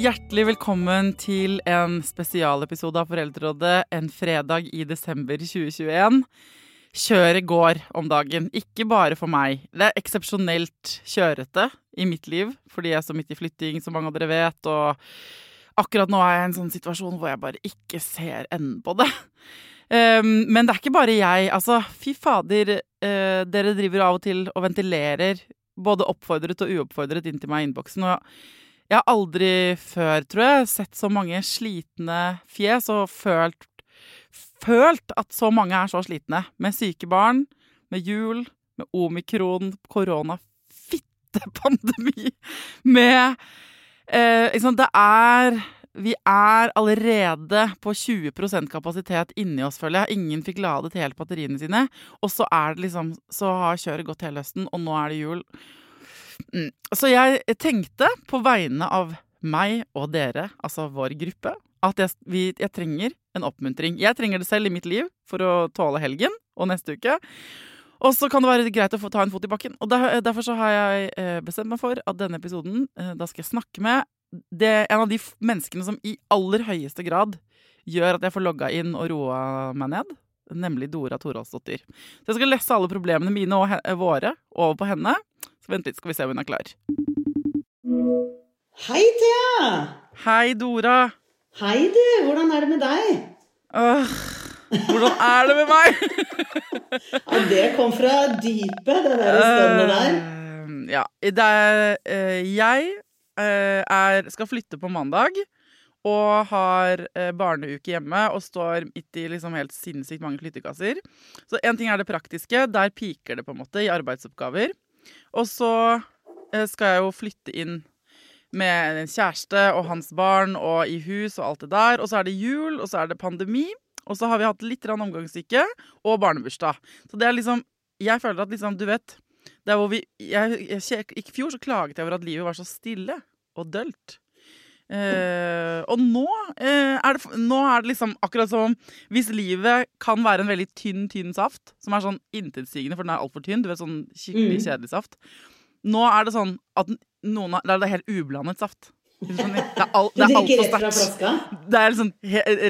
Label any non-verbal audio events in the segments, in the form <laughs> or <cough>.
Hjertelig velkommen til en spesialepisode av Foreldrerådet en fredag i desember 2021. Kjøret går om dagen, ikke bare for meg. Det er eksepsjonelt kjørete i mitt liv, fordi jeg er så midt i flytting, som mange av dere vet, og akkurat nå er jeg i en sånn situasjon hvor jeg bare ikke ser enden på det. Um, men det er ikke bare jeg. Altså, fy fader, uh, dere driver av og til og ventilerer, både oppfordret og uoppfordret, inn til meg i innboksen. og jeg har aldri før, tror jeg, sett så mange slitne fjes og følt, følt at så mange er så slitne. Med syke barn, med jul, med omikron, korona, fittepandemi, <laughs> med eh, liksom, Det er Vi er allerede på 20% kapasitet inni oss, føler jeg. Ingen fikk ladet helt batteriene sine. Og så er det liksom Så har kjøret gått hele høsten, og nå er det jul. Mm. Så jeg tenkte på vegne av meg og dere, altså vår gruppe, at jeg, vi, jeg, trenger en oppmuntring. Jeg trenger det selv i mitt liv for å tåle helgen og neste uke. Og så kan det være greit å få ta en fot i bakken. Og der, Derfor så har jeg eh, bestemt meg for at denne episoden, eh, da skal jeg snakke med det, en av de menneskene som i aller høyeste grad gjør at jeg får logga inn og roa meg ned. Nemlig Dora Toralsdottir. Så jeg skal lesse alle problemene mine og våre over på henne. Vent litt, skal vi se om hun er klar. Hei, Thea! Hei, Dora. Hei, du. Hvordan er det med deg? Åh, hvordan er det med meg? <laughs> ja, det kom fra dypet, det der stønnet der. Uh, ja. Det er, uh, jeg uh, er, skal flytte på mandag. Og har barneuke hjemme og står midt i liksom helt sinnssykt mange flyttekasser. Så én ting er det praktiske. Der piker det på en måte i arbeidsoppgaver. Og så eh, skal jeg jo flytte inn med en kjæreste og hans barn og i hus og alt det der. Og så er det jul, og så er det pandemi. Og så har vi hatt litt omgangssyke og barnebursdag. Så det er liksom Jeg føler at liksom, du vet det er hvor vi, jeg, jeg, I fjor så klaget jeg over at livet var så stille og dølt. Eh, og nå, uh, er det, nå er det liksom akkurat som Hvis livet kan være en veldig tynn, tynn saft, som er sånn intetsigende, for den er altfor tynn, du vet, sånn skikkelig mm. kjedelig saft Nå er det sånn at noen har, det er helt ublandet saft. Sånn, det er, all, det er altfor sterkt. Det er liksom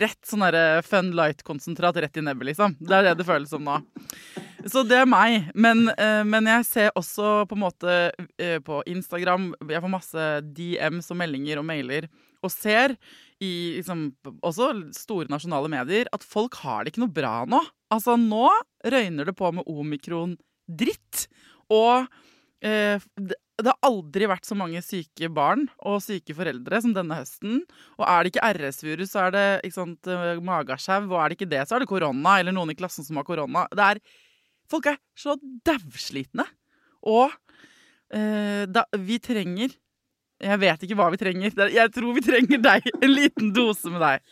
rett sånn Fun Light-konsentrat rett i nebbet, liksom. Det er det det føles som nå. Så det er meg. Men, uh, men, jeg ser også på en måte uh, på Instagram Jeg får masse DMs og meldinger og mailer og ser i liksom, også store nasjonale medier at folk har det ikke noe bra nå. Altså, nå røyner det på med omikron-dritt. Og eh, det, har aldri vært så mange syke barn og syke foreldre som denne høsten. Og er det ikke RS-virus, så er det ikke eh, magesjau, og er det ikke det, så er det korona, eller noen i klassen som har korona. Det er, folk er så dauslitne. Og eh, da, vi trenger Jeg vet ikke hva vi trenger. Er- Jeg tror vi trenger deg. En liten dose med deg.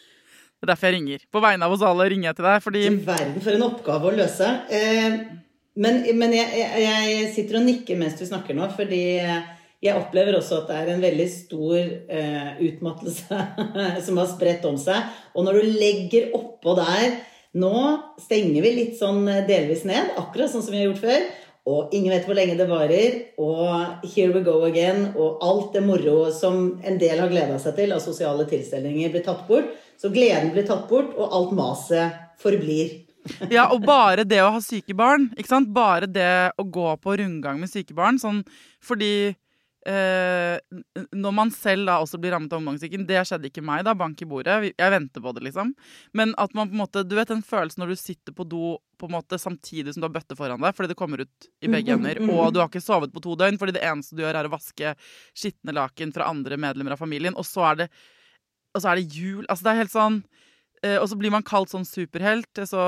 Det er derfor jeg ringer. På vegne av oss alle ringer jeg til deg, fordi Til verden for en oppgave å løse. Eh, men men jeg, jeg, sitter og nikker mens du snakker nå, fordi jeg opplever også at det er en veldig stor uh, utmattelse <laughs> som har spredt om seg. Og når du legger oppå der Nå stenger vi litt sånn delvis ned, akkurat sånn som vi har gjort før. Og ingen vet hvor lenge det varer. Og here we go again. Og alt det moro som en del har gleda seg til av sosiale tilstelninger, blir tatt bort. Så gleden blir tatt bort, og alt maset forblir. Ja, og bare det å ha syke barn, ikke sant? Bare det å gå på rundgang med syke barn, sånn fordi eh, når man selv da også blir rammet av omgangssyken, det skjedde ikke meg, da, bank i bordet. Jeg venter på det, liksom. Men at man på en måte Du vet den følelsen når du sitter på do på en måte samtidig som du har bøtte foran deg fordi det kommer ut i begge Mhm, ender, mhm. og du har ikke sovet på to døgn fordi det eneste du gjør, er å vaske skitne laken fra andre medlemmer av familien, og så er det og så er det jul. Altså, det er helt sånn eh, Og så blir man kalt sånn superhelt. Så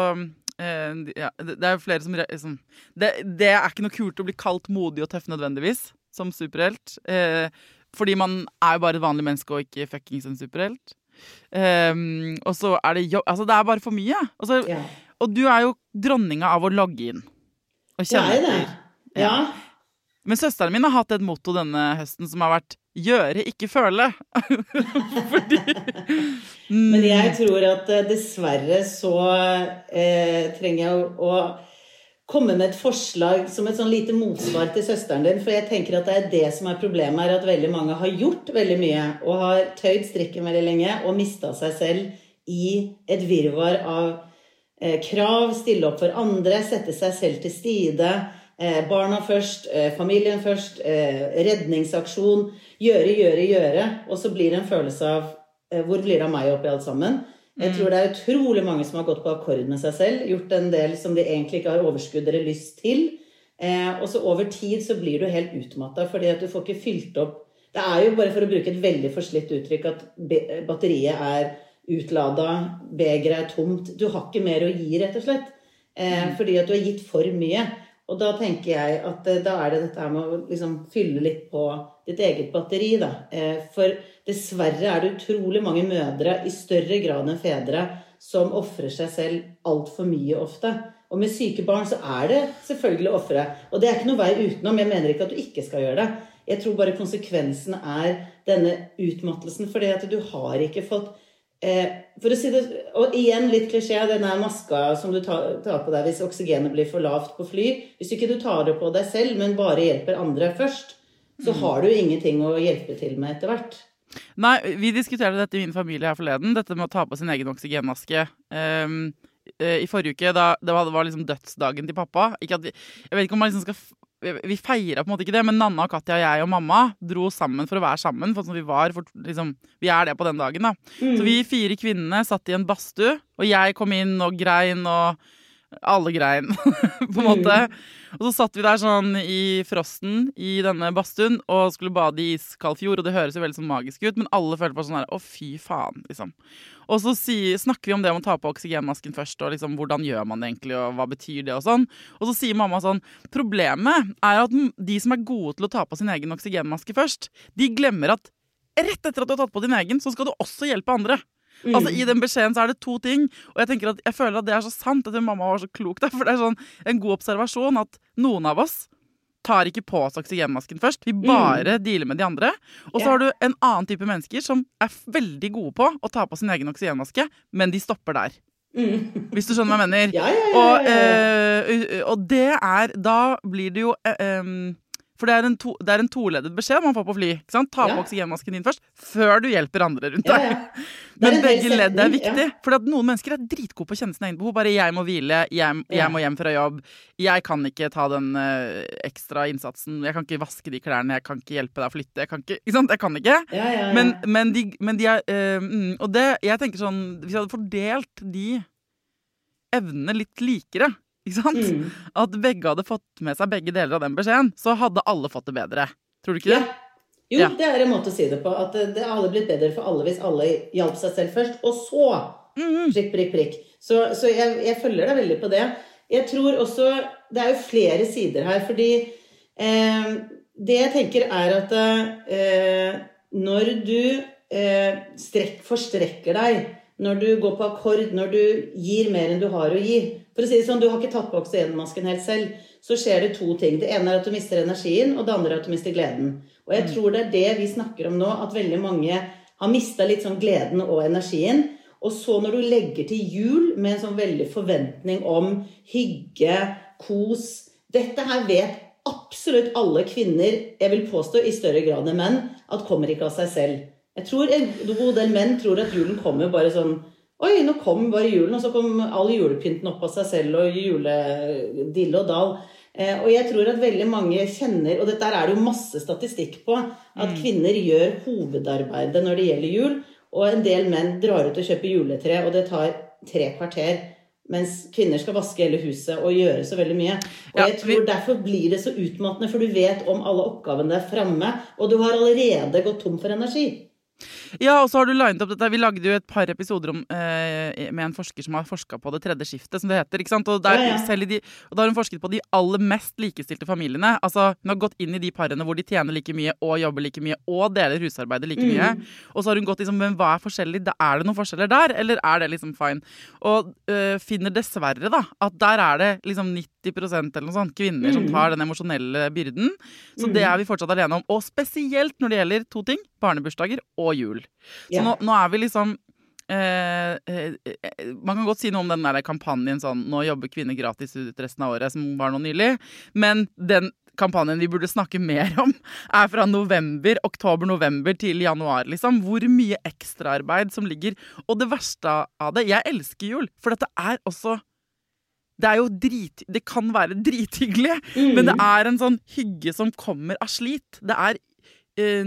eh, ja, det, er jo flere som liksom, det, det er ikke noe kult å bli kalt modig og tøff nødvendigvis som superhelt. Eh, fordi man er jo bare et vanlig menneske og ikke fuckings en superhelt. Ehm, og så er det jobb Altså, det er bare for mye. Og, så, Ja. og du er jo dronninga av å logge inn. Og kjenne etter. Ja. Men søsteren min har hatt et motto denne høsten som har vært 'gjøre, ikke føle'. <laughs> Fordi Men jeg tror at eh, dessverre så eh, trenger jeg å, å komme med et forslag som et sånn lite motsvar til søsteren din. For jeg tenker at det er det som er problemet, er at veldig mange har gjort veldig mye og har tøyd strikken veldig lenge og mista seg selv i et virvar av eh, krav, stille opp for andre, sette seg selv til side. Eh, barna først, eh, familien først, eh, redningsaksjon. Gjøre, gjøre, gjøre. Og så blir det en følelse av hvor blir det av meg oppi alt sammen? Jeg tror det er utrolig mange som har gått på akkord med seg selv. Gjort en del som de egentlig ikke har overskudd eller lyst til. Eh, og så over tid så blir du helt utmatta fordi at du får ikke fylt opp Det er jo bare for å bruke et veldig forslitt uttrykk at batteriet er utlada, begeret er tomt. Du har ikke mer å gi, rett og slett. Eh, fordi at du har gitt for mye. Og da tenker jeg at eh, da er det dette her med å liksom fylle litt på ditt eget batteri, da. Eh, for dessverre er det utrolig mange mødre, i større grad enn fedre, som ofrer seg selv altfor mye ofte. Og med syke barn så er det selvfølgelig å ofre. Og det er ikke noe vei utenom. Jeg mener ikke at du ikke skal gjøre det. Jeg tror bare konsekvensen er denne utmattelsen, fordi at du har ikke fått for å si det, og igjen litt klisjé, den der maska som du tar, tar på deg hvis oksygenet blir for lavt på fly. Hvis ikke du tar det på deg selv, men bare hjelper andre først, så har du ingenting å hjelpe til med etter hvert. Nei, vi diskuterte dette i min familie her forleden. Dette med å ta på sin egen oksygenmaske. Um, eh, I forrige uke, da det var, liksom dødsdagen til pappa ikke at Jeg vet ikke om man liksom skal Vi, feira på en måte ikke det, men Nanna og Katja og jeg og mamma dro sammen for å være sammen. For sånn vi var, for, liksom, vi er det på den dagen, da. Så vi fire kvinnene satt i en badstue, og jeg kom inn og grein, og alle grein, <laughs> på en måte. Og så satt vi der sånn i frosten i denne badstuen og skulle bade i iskald fjord, og det høres jo veldig sånn magisk ut, men alle følte på sånn her Å, fy faen, liksom. Og så si, snakker vi om det om å ta på oksygenmasken først, og liksom hvordan gjør man det egentlig, og hva betyr det, og sånn. Og så sier mamma sånn Problemet er at de som er gode til å ta på sin egen oksygenmaske først, de glemmer at rett etter at du har tatt på din egen, så skal du også hjelpe andre. Altså I den beskjeden så er det to ting, og jeg tenker at jeg føler at det er så sant. At mamma var så klok der, for det er sånn en god observasjon at noen av oss tar ikke på oss oksygenmasken først. Vi bare dealer med de andre. Og så yeah. har du en annen type mennesker som er veldig gode på å ta på sin egen oksygenmaske, men de stopper der. Hvis du skjønner hva jeg mener. Ja, ja, ja. Og, eh, og det er Da blir det jo eh, em, For det er en, to, det er en toleddet beskjed man får på fly. Ta Ja. på oksygenmasken din først, før du hjelper andre rundt deg. ja. <laughs> Men begge ledd er viktig. ja. For noen mennesker er dritgode på å kjenne sine egne behov. Bare 'jeg må hvile', 'jeg, Ja. jeg må hjem fra jobb', 'jeg kan ikke ta den uh, ekstra innsatsen', 'jeg kan ikke vaske de klærne', 'jeg kan ikke hjelpe deg å flytte', jeg kan ikke Ikke sant? Jeg kan ikke. Ja, ja, ja. Men, men, de, men de er uh, mm, Og det, jeg tenker sånn Hvis jeg hadde fordelt de evnene litt likere ikke sant? Mm. At begge hadde fått med seg begge deler av den beskjeden, så hadde alle fått det bedre. Tror du ikke Ja. det? Jo, Ja. det er en måte å si det på. At det, det hadde blitt bedre for alle hvis alle hjalp seg selv først. Og så Mm. prikk, prikk, prikk. Så, så jeg, jeg følger deg veldig på det. Jeg tror også Det er jo flere sider her, fordi eh, Det jeg tenker, er at eh, når du eh, strekk, forstrekker deg, når du går på akkord, når du gir mer enn du har å gi For å si det sånn, du har ikke tatt på oksygenmasken helt selv. Så skjer det to ting. Det ene er at du mister energien, og det andre er at du mister gleden. Og jeg tror det er det vi snakker om nå, at veldig mange har mista litt sånn gleden og energien. Og så når du legger til jul med en sånn veldig forventning om hygge, kos Dette her vet absolutt alle kvinner, jeg vil påstå i større grad enn menn, at kommer ikke av seg selv. Jeg tror en god del menn tror at julen kommer bare sånn Oi, nå kom bare julen, og så kom all julepynten opp av seg selv, og juledille og dal. Eh, og jeg tror at veldig mange kjenner, og dette er det jo masse statistikk på, at kvinner gjør hovedarbeidet når det gjelder jul. Og en del menn drar ut og kjøper juletre, og det tar tre kvarter. Mens kvinner skal vaske hele huset og gjøre så veldig mye. Og Ja, jeg tror Derfor blir det så utmattende, for du vet om alle oppgavene er framme, og du har allerede gått tom for energi. Ja, og så har du linet opp dette. Vi lagde jo et par episoder om, eh, med en forsker som har forska på det tredje skiftet, som det heter. ikke sant? Og, der, de, og da har hun forsket på de aller mest likestilte familiene. Altså, Hun har gått inn i de parene hvor de tjener like mye og jobber like mye og deler husarbeidet like mye. Mm. Og så har hun gått liksom, men hva er forskjellig? Da er det noen forskjeller der, eller er det liksom fine? Og øh, finner dessverre da, at der er det liksom 90% eller noe sånt kvinner som Mm. tar den emosjonelle byrden. Så det er vi fortsatt alene om. Og spesielt når det gjelder to ting. Barnebursdager og jul. Så Ja. nå, nå er vi liksom eh, eh, eh, Man kan godt si noe om den der kampanjen sånn 'Nå jobber kvinner gratis ut resten av året', som var nå nylig. Men den kampanjen vi burde snakke mer om, <laughs> er fra november, oktober-november til januar. liksom. Hvor mye ekstraarbeid som ligger. Og det verste av det Jeg elsker jul, for dette er også det er jo drit... Det kan være <laughs> drithyggelig, Mm. men det er en sånn hygge som kommer av slit. Det er eh,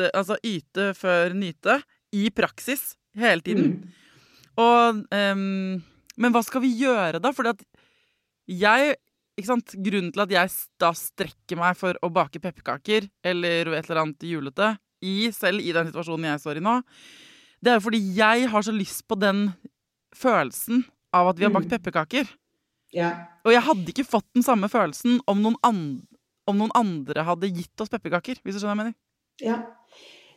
nyte Altså yte før nyte i praksis hele tiden. Mm. Og um, Men hva skal vi gjøre, da? Fordi at jeg? Grunnen til at jeg da strekker meg for å bake pepperkaker eller et eller annet julete, i, selv i den situasjonen jeg står i nå, det er jo fordi jeg har så lyst på den følelsen av at vi har bakt Mm. pepperkaker. Ja. Og jeg hadde ikke fått den samme følelsen om noen, and om noen andre hadde gitt oss pepperkaker. Hvis du skjønner hva jeg mener? Ja.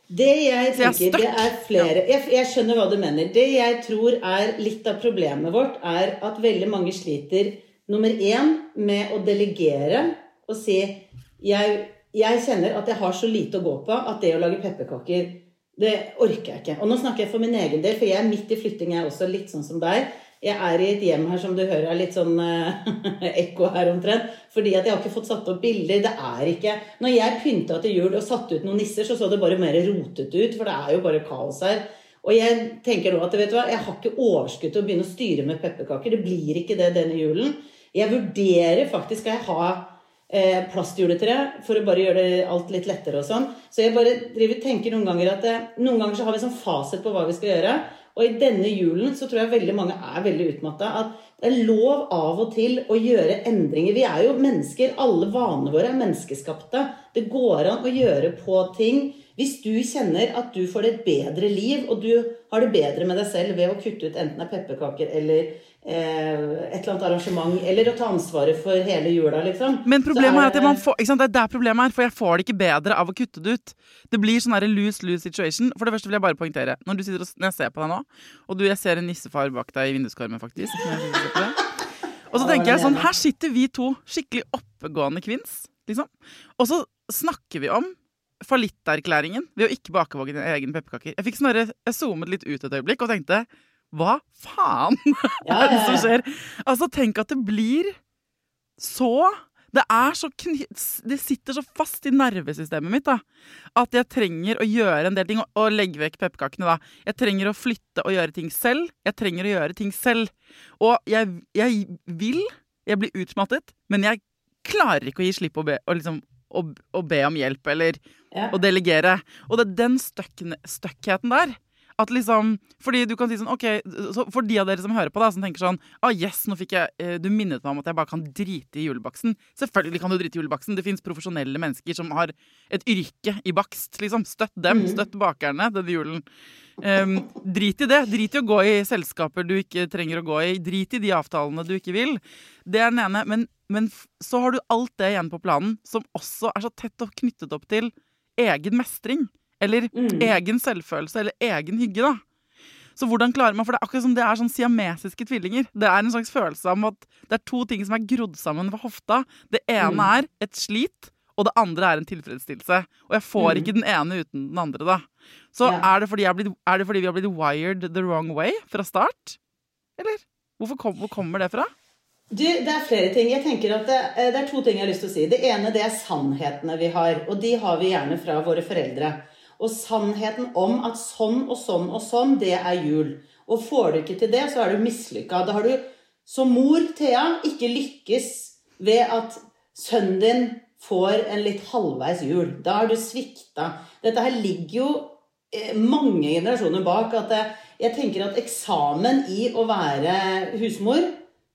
Det jeg er tenker, det er flere jeg, jeg skjønner hva du mener. Det jeg tror er litt av problemet vårt, er at veldig mange sliter nummer én med å delegere og si jeg, jeg kjenner at jeg har så lite å gå på at det å lage pepperkaker, det orker jeg ikke. Og nå snakker jeg for min egen del, for jeg er midt i flytting, jeg er også litt sånn som deg. Jeg er i et hjem her som du hører er litt sånn eh, <laughs> ekko her omtrent. Fordi at jeg har ikke fått satt opp bilder. Det er ikke Når jeg pynta til jul og satte ut noen nisser, så så det bare mer rotete ut. For det er jo bare kaos her. Og jeg tenker nå at vet du hva, jeg har ikke overskudd til å begynne å styre med pepperkaker. Det blir ikke det denne julen. Jeg vurderer faktisk skal jeg ha eh, plastjuletre for å bare gjøre alt litt lettere og sånn. Så jeg bare driver, tenker noen ganger at eh, noen ganger så har vi sånn fasit på hva vi skal gjøre. Og i denne julen så tror jeg veldig mange er veldig utmatta. At det er lov av og til å gjøre endringer. Vi er jo mennesker. Alle vanene våre er menneskeskapte. Det går an å gjøre på ting. Hvis du kjenner at du får et bedre liv, og du har det bedre med deg selv ved å kutte ut enten er pepperkaker eller eh, et eller annet arrangement, eller å ta ansvaret for hele jula, liksom. Men problemet er at det- man får, ikke sant? det er der problemet er, for jeg får det ikke bedre av å kutte det ut. Det blir sånn lose-lose situation. For det første vil jeg bare poengtere, når, du sitter og, når jeg ser på deg nå, og du, jeg ser en nissefar bak deg i vinduskarmen, faktisk. Og så tenker jeg sånn, her sitter vi to skikkelig oppegående kvinns, liksom. Og så snakker vi om fallitterklæringen ved å ikke bake våre egne pepperkaker. Jeg fikk snarere, jeg zoomet litt ut et øyeblikk og tenkte hva faen Ja, <laughs> er det som skjer? Altså, tenk at det blir så Det er så. Det sitter så fast i nervesystemet mitt da, at jeg trenger å gjøre en del ting, og, legge vekk pepperkakene, da. Jeg trenger å flytte og gjøre ting selv. Jeg trenger å gjøre ting selv. Og jeg, jeg vil Jeg blir utmattet, men jeg klarer ikke å gi slipp og be, og liksom, å, å be om hjelp eller Ja. å delegere. Og det er den støkkheten der At liksom, fordi du kan si sånn, ok, så For de av dere som hører på, da, som tenker sånn ah, yes, nå fikk jeg, eh, Du minnet meg om at jeg bare kan drite i julebaksten. Selvfølgelig kan du drite i julebaksten. Det fins profesjonelle mennesker som har et yrke i bakst. liksom. Støtt dem. Mm. Støtt bakerne denne julen. Um, drit i det. Drit i å gå i selskaper du ikke trenger å gå i. Drit i de avtalene du ikke vil. Det er den ene. Men, men så har du alt det igjen på planen som også er så tett og knyttet opp til egen mestring. Eller Mm. egen selvfølelse, eller egen hygge, da. Så hvordan klarer man, for det er akkurat som det er sånn siamesiske tvillinger. Det er en slags følelse om at det er to ting som er grodd sammen ved hofta. Det ene Mm. er et slit, og det andre er en tilfredsstillelse. Og jeg får Mm. ikke den ene uten den andre, da. Så Ja. er, det fordi jeg er, blitt, er det fordi vi har blitt wired the wrong way fra start? Eller? Hvorfor kom, hvor kommer det fra? Du, det er flere ting. Jeg tenker at det, eh, det er to ting jeg har lyst til å si. Det ene det er sannhetene vi har, og de har vi gjerne fra våre foreldre. Og sannheten om at sånn og sånn og sånn, det er jul. Og får du ikke til det, så er du mislykka. Da har du som mor, Thea, ikke lykkes ved at sønnen din får en litt halvveis jul. Da har du svikta. Dette her ligger jo mange generasjoner bak. At jeg tenker at eksamen i å være husmor?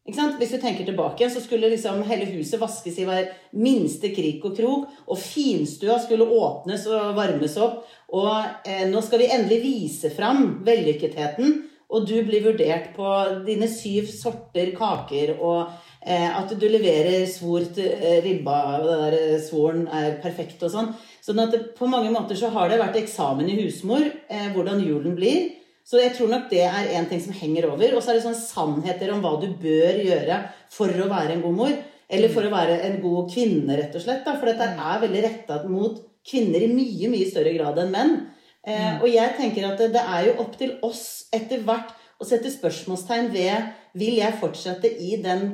Hvis du tenker tilbake, så skulle liksom hele huset vaskes i hver minste krik og krok. Og finstua skulle åpnes og varmes opp. Og eh, nå skal vi endelig vise fram vellykketheten. Og du blir vurdert på dine syv sorter kaker, og eh, at du leverer svort eh, ribba, og det der eh, svoren er perfekt og sånn. Sånn at det, på mange måter så har det vært eksamen i husmor, eh, hvordan julen blir. Så jeg tror nok det er en ting som henger over. Og så er det sånne sannheter om hva du bør gjøre for å være en god mor. Eller for å være en god kvinne, rett og slett. Da. For dette er veldig retta mot kvinner i mye, mye større grad enn menn. Eh, og jeg tenker at det, det er jo opp til oss etter hvert å sette spørsmålstegn ved Vil jeg fortsette i den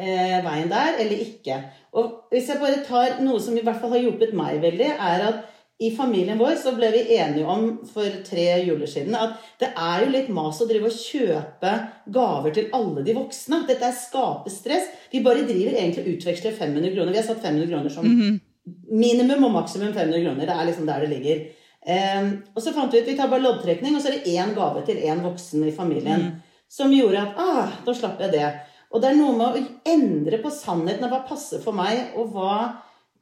eh, veien der, eller ikke? Og hvis jeg bare tar noe som i hvert fall har hjulpet meg veldig, er at i familien vår så ble vi enige om for tre juler siden at det er jo litt mas å drive og kjøpe gaver til alle de voksne. Dette er skaper stress. Vi bare driver egentlig og utveksler 500 kroner. Vi har satt 500 kroner som minimum og maksimum 500 kroner. Det er liksom der det ligger. Eh, og så fant vi ut vi tar bare loddtrekning, og så er det én gave til én voksen i familien. Som gjorde at ah, da slapp jeg det. Og det er noe med å endre på sannheten av hva passer for meg, og hva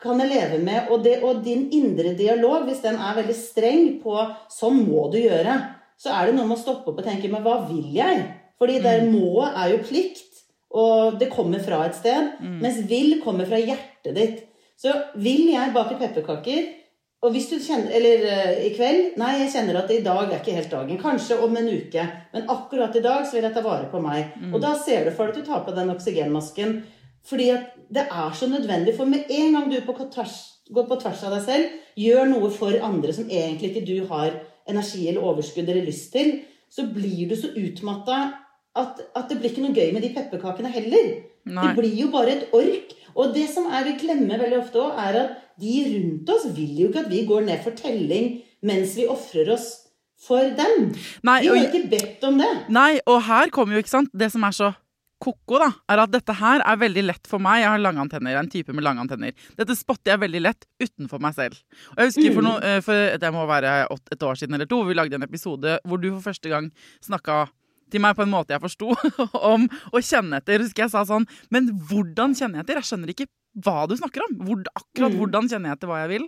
kan jeg leve med. Og, det, og din indre dialog, hvis den er veldig streng på 'sånn må du gjøre', så er det noe med å stoppe opp og tenke 'men hva vil jeg'? Fordi der må er jo plikt, og det kommer fra et sted. Mens vil kommer fra hjertet ditt. Så vil jeg bake pepperkaker og hvis du kjenner, eller uh, i kveld Nei, jeg kjenner at i dag er ikke helt dagen. Kanskje om en uke. Men akkurat i dag så vil jeg ta vare på meg. Og da ser du for deg at du tar på den oksygenmasken. Fordi at det er så nødvendig. For med en gang du på tvers, går på tvers av deg selv, gjør noe for andre som egentlig ikke du har energi eller overskudd eller lyst til, så blir du så utmatta at, at det blir ikke noe gøy med de pepperkakene heller. Nei. Det blir jo bare et ork. Og det som er vi glemmer veldig ofte òg, er at de rundt oss vil jo ikke at vi går ned for telling mens vi ofrer oss for dem. Nei, De har og- ikke bedt om det. Nei, og her kommer jo, ikke sant Det som er så ko-ko, da, er at dette her er veldig lett for meg. Jeg har lange antenner. Jeg er en type med lange antenner. Dette spotter jeg veldig lett utenfor meg selv. Og jeg husker for, noe, eh, for det må være et år siden eller to, vi lagde en episode hvor du for første gang snakka til meg på en måte jeg forsto, <laughs> om å kjenne etter. Husker jeg sa sånn Men hvordan kjenner jeg etter? Jeg skjønner ikke hva du snakker om. Hvor, akkurat Mm. hvordan kjenner jeg etter hva jeg vil.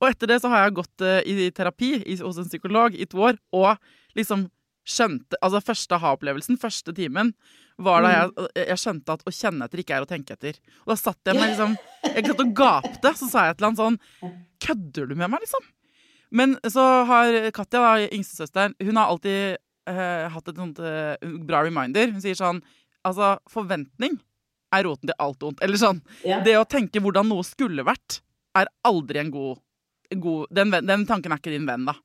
Og etter det så har jeg gått uh, i terapi i, hos en psykolog i to år og liksom skjønte Altså første aha-opplevelsen, første timen, var da jeg, jeg skjønte at å kjenne etter ikke er å tenke etter. Og da satt jeg med liksom Jeg satt og gapte, så sa jeg et eller annet sånn Kødder du med meg, liksom? Men så har Katja, da, yngstesøsteren, hun har alltid eh, hatt et sånt uh, bra reminder. Hun sier sånn Altså, forventning er roten til alt ondt. Eller sånn Ja. Det å tenke hvordan noe skulle vært, er aldri en god, god den, den tanken er ikke din venn, da.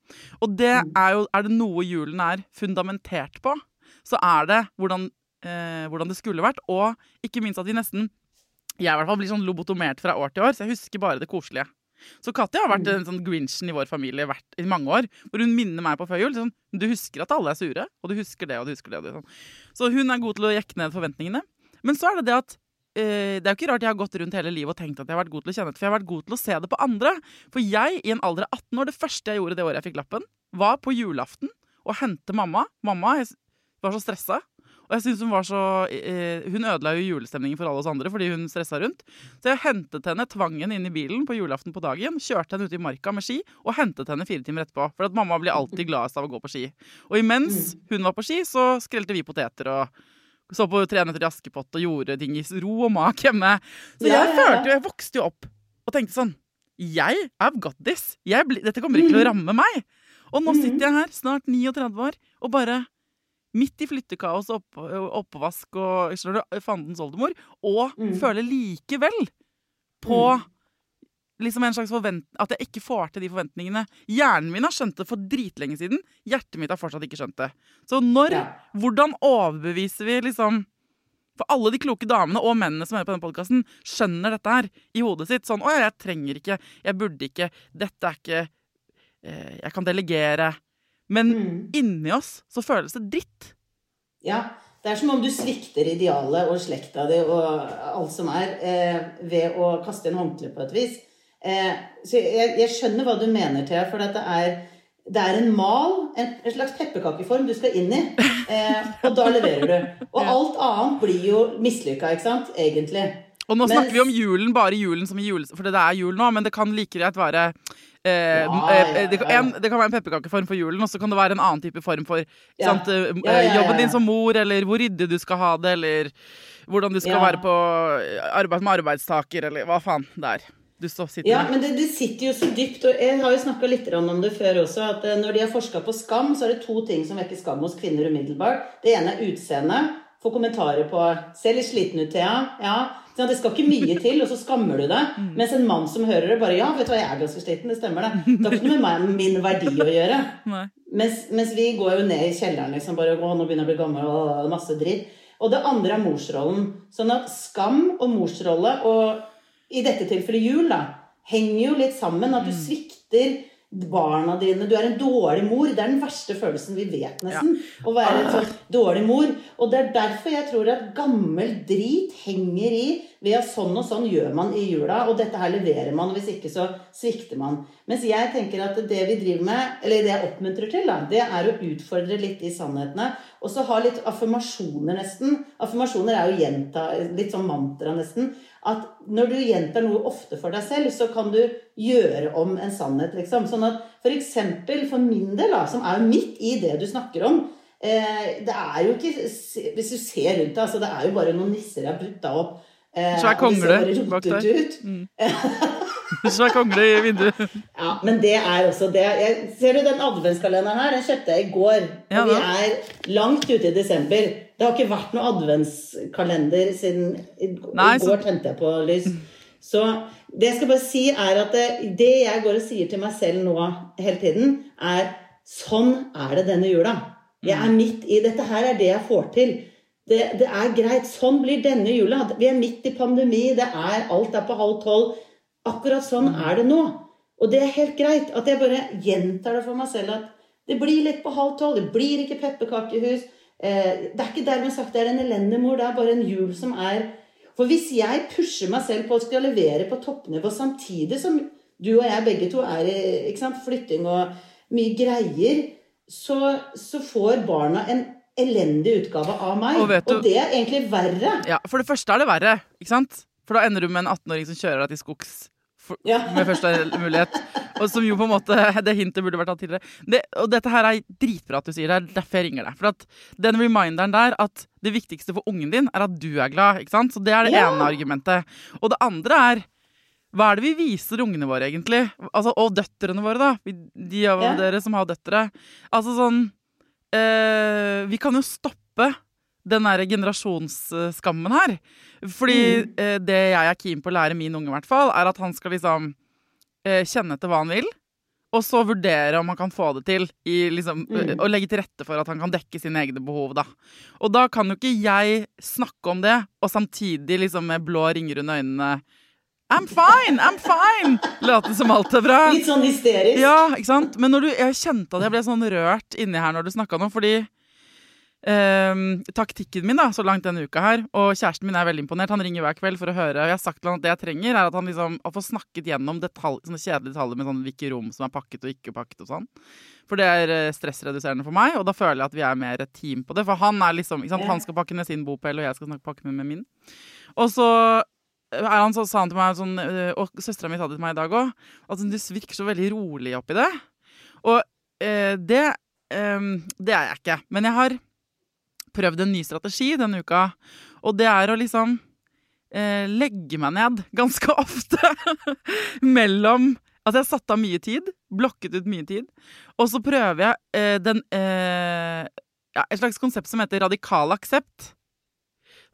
Og det er jo Er det noe julen er fundamentert på, så er det hvordan, eh, hvordan det skulle vært. Og ikke minst at vi nesten Jeg i hvert fall blir sånn lobotomert fra år til år, så jeg husker bare det koselige. Så Katja har vært den sånn grinchen i vår familie i mange år. Hvor hun minner meg på før jul. Sånn, du husker at alle er sure, og du husker det og du husker det. Og det sånn. Så hun er god til å jekke ned forventningene. Men så er det det at eh, det er jo ikke rart jeg har gått rundt hele livet og tenkt at jeg har vært god til å kjenne etter, for jeg har vært god til å se det på andre. For jeg, i en alder av 18 år, det første jeg gjorde det året jeg fikk lappen, var på julaften å hente mamma. Mamma jeg var så stressa. Og jeg synes Hun var så, eh, hun ødela jo julestemningen for alle oss andre fordi hun stressa rundt. Så jeg hentet henne, tvang henne inn i bilen på julaften på dagen, kjørte henne ut i marka med ski og hentet henne fire timer etterpå. For at mamma blir alltid gladest av å gå på ski. Og imens hun var på ski, så skrelte vi poteter og så på Tre nøtter i Askepott og gjorde ting i ro og mak hjemme. Så jeg Ja, ja, ja. følte jo, jeg vokste jo opp og tenkte sånn Jeg, I've got this. Jeg dette kommer ikke til å ramme meg. Og nå sitter jeg her, snart 39 år, og bare midt i flyttekaos og opp, oppvask og skjønner du, fandens oldemor, og føler likevel på liksom en slags forvent at jeg ikke får til de forventningene. Hjernen min har skjønt det for dritlenge siden. Hjertet mitt har fortsatt ikke skjønt det. Så når, Ja. hvordan overbeviser vi liksom For alle de kloke damene og mennene som hører på denne podkasten, skjønner dette her i hodet sitt. Sånn 'Å ja, jeg trenger ikke. Jeg burde ikke. Dette er ikke eh, Jeg kan delegere.' Men Mm. inni oss så føles det dritt. Ja, det er som om du svikter idealet og slekta di og alt som er, eh, ved å kaste inn håndkle på et vis. Eh, så jeg, jeg skjønner hva du mener, Thea, for det er, det er en mal, en, en slags pepperkakeform du skal inn i, eh, og da leverer du. Og <laughs> alt annet blir jo mislykka, ikke sant? Egentlig. Og nå snakker vi om julen, bare julen som i jule... For det er jul nå, men det kan like greit være eh, Ja, ja, ja, det, en, det kan være en pepperkakeform for julen, og så kan det være en annen type form for Ja. sant, eh, Ja, ja, ja, jobben din som mor, eller hvor ryddig du skal ha det, eller hvordan du skal Ja. være på arbeid med arbeidstaker, eller hva faen det er. Du står sitter Ja, men det, det sitter jo så dypt, og jeg har jo snakka litt om det før også, at eh, når de har forska på skam, så er det to ting som vekker skam hos kvinner umiddelbart. Det ene er utseendet. Få kommentarer på 'Ser litt sliten ut, Thea'. Ja. Det skal ikke mye til, og så skammer du deg. <laughs> Mm. Mens en mann som hører det, bare 'Ja, vet du hva, jeg er ganske sliten'. Det stemmer, det. Det har ikke noe med min verdi å gjøre. <laughs> Mens, mens vi går jo ned i kjelleren liksom bare, å, nå begynner jeg å bli gammel, og masse dritt. Og det andre er morsrollen. Sånn at skam og morsrolle, og i dette tilfellet jul, da, henger jo litt sammen. At du svikter barna dine. Du er en dårlig mor. Det er den verste følelsen vi vet, nesten. Å være en sånn dårlig mor. Og det er derfor jeg tror at gammel drit henger i ved at sånn og sånn gjør man i jula, og dette her leverer man, og hvis ikke så svikter man. Mens jeg tenker at det vi driver med, eller det jeg oppmuntrer til, da, det er å utfordre litt de sannhetene. Og så ha litt affirmasjoner, nesten. Affirmasjoner er jo gjenta, litt sånn mantra, nesten. At når du gjentar noe ofte for deg selv, så kan du gjøre om en sannhet, liksom. Sånn at for eksempel for min del, da, som er jo midt i det du snakker om eh, Det er jo ikke Hvis du ser rundt deg, altså det er jo bare noen nisser jeg har putta opp. Eh, Svær kongle bak der. Mm. <laughs> Svær kongle i vinduet. Ja, men det er også det. Jeg, ser du den adventskalenderen her? Den kjøpte jeg i går. Ja, og vi er langt ute i desember. Det har ikke vært noe adventskalender siden i, Nei, i så- tente jeg på lys. Så det jeg skal bare si, er at det, det jeg går og sier til meg selv nå hele tiden, er sånn er det denne jula. Jeg er midt i Dette her er det jeg får til. Det, det er greit. Sånn blir denne jula. Vi er midt i pandemi. Det er alt er på halv tolv. Akkurat sånn er det nå. Og det er helt greit at jeg bare gjentar det for meg selv at det blir litt på halv tolv. Det blir ikke pepperkakehus. Eh, det er ikke dermed sagt det er en elendig mor. Det er bare en jul som er For hvis jeg pusher meg selv på å skal levere på toppnivå samtidig som du og jeg begge to er i flytting og mye greier, så, så får barna en elendig utgave av meg. Og du- og det er egentlig verre. Ja, For det første er det verre, ikke sant? For da ender du med en 18-åring som kjører deg til skogs for, Ja. med første mulighet. Og som jo på en måte Det hintet burde vært tatt tidligere. Det, og dette her er dritbra at du sier det. er Derfor jeg ringer deg. For at den reminderen der at det viktigste for ungen din er at du er glad. ikke sant? Så det er det Ja. ene argumentet. Og det andre er hva er det vi viser ungene våre, egentlig? Altså, og døtrene våre, da. De av Ja. dere som har døtre. Altså sånn øh, Vi kan jo stoppe den der generasjonsskammen her. Fordi Mm. eh, det jeg er keen på å lære min unge, i hvert fall, er at han skal liksom eh, kjenne etter hva han vil. Og så vurdere om han kan få det til, i liksom, Mm. eh, og legge til rette for at han kan dekke sine egne behov. Da. Og da kan jo ikke jeg snakke om det, og samtidig liksom med blå ringer under øynene I'm fine! I'm fine! Late som alt er bra. Litt sånn hysterisk. Ja, ikke sant? Men når du, jeg kjente at jeg ble sånn rørt inni her når du snakka nå, fordi Um, taktikken min da, så langt denne uka her, og kjæresten min er veldig imponert. Han ringer hver kveld for å høre. Og jeg har sagt til han at det jeg trenger, er at han liksom får snakket gjennom detalj, sånne kjedelige detaljer med sånn hvilke rom som er pakket og ikke pakket og sånn. For det er eh, stressreduserende for meg, og da føler jeg at vi er mer et team på det. For han er liksom, ikke sant? han skal pakke ned sin bopel, og jeg skal snakke pakke med min. Og så er han så, sa han til meg sånn, eh, og søstera mi sa det til meg i dag òg, at du virker så veldig rolig oppi det. Og eh, det, eh, det er jeg ikke. Men jeg har prøvd en ny strategi denne uka, og det er å liksom eh, legge meg ned <laughs> ganske ofte <laughs> mellom Altså, jeg har satt av mye tid, blokket ut mye tid, og så prøver jeg eh, den eh, ja, Et slags konsept som heter radikal aksept.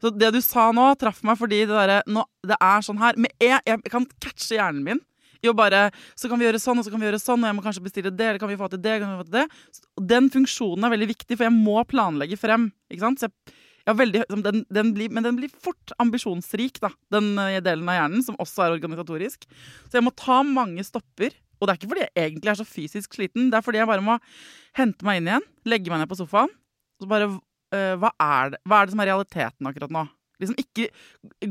Så det du sa nå, traff meg fordi det derre Det er sånn her Men jeg, jeg kan catche hjernen min å bare Så kan vi gjøre sånn, og så kan vi gjøre sånn, og jeg må kanskje bestille det, eller kan vi få til det, kan vi få til det. Den funksjonen er veldig viktig, for jeg må planlegge frem. Ikke sant? Så jeg, jeg veldig, den, den blir, men den blir fort ambisjonsrik, da, den eh, delen av hjernen, som også er organisatorisk. Så jeg må ta mange stopper. Og det er ikke fordi jeg egentlig er så fysisk sliten, det er fordi jeg bare må hente meg inn igjen, legge meg ned på sofaen, og så bare uh, hva, er det, hva er det som er realiteten akkurat nå? Liksom ikke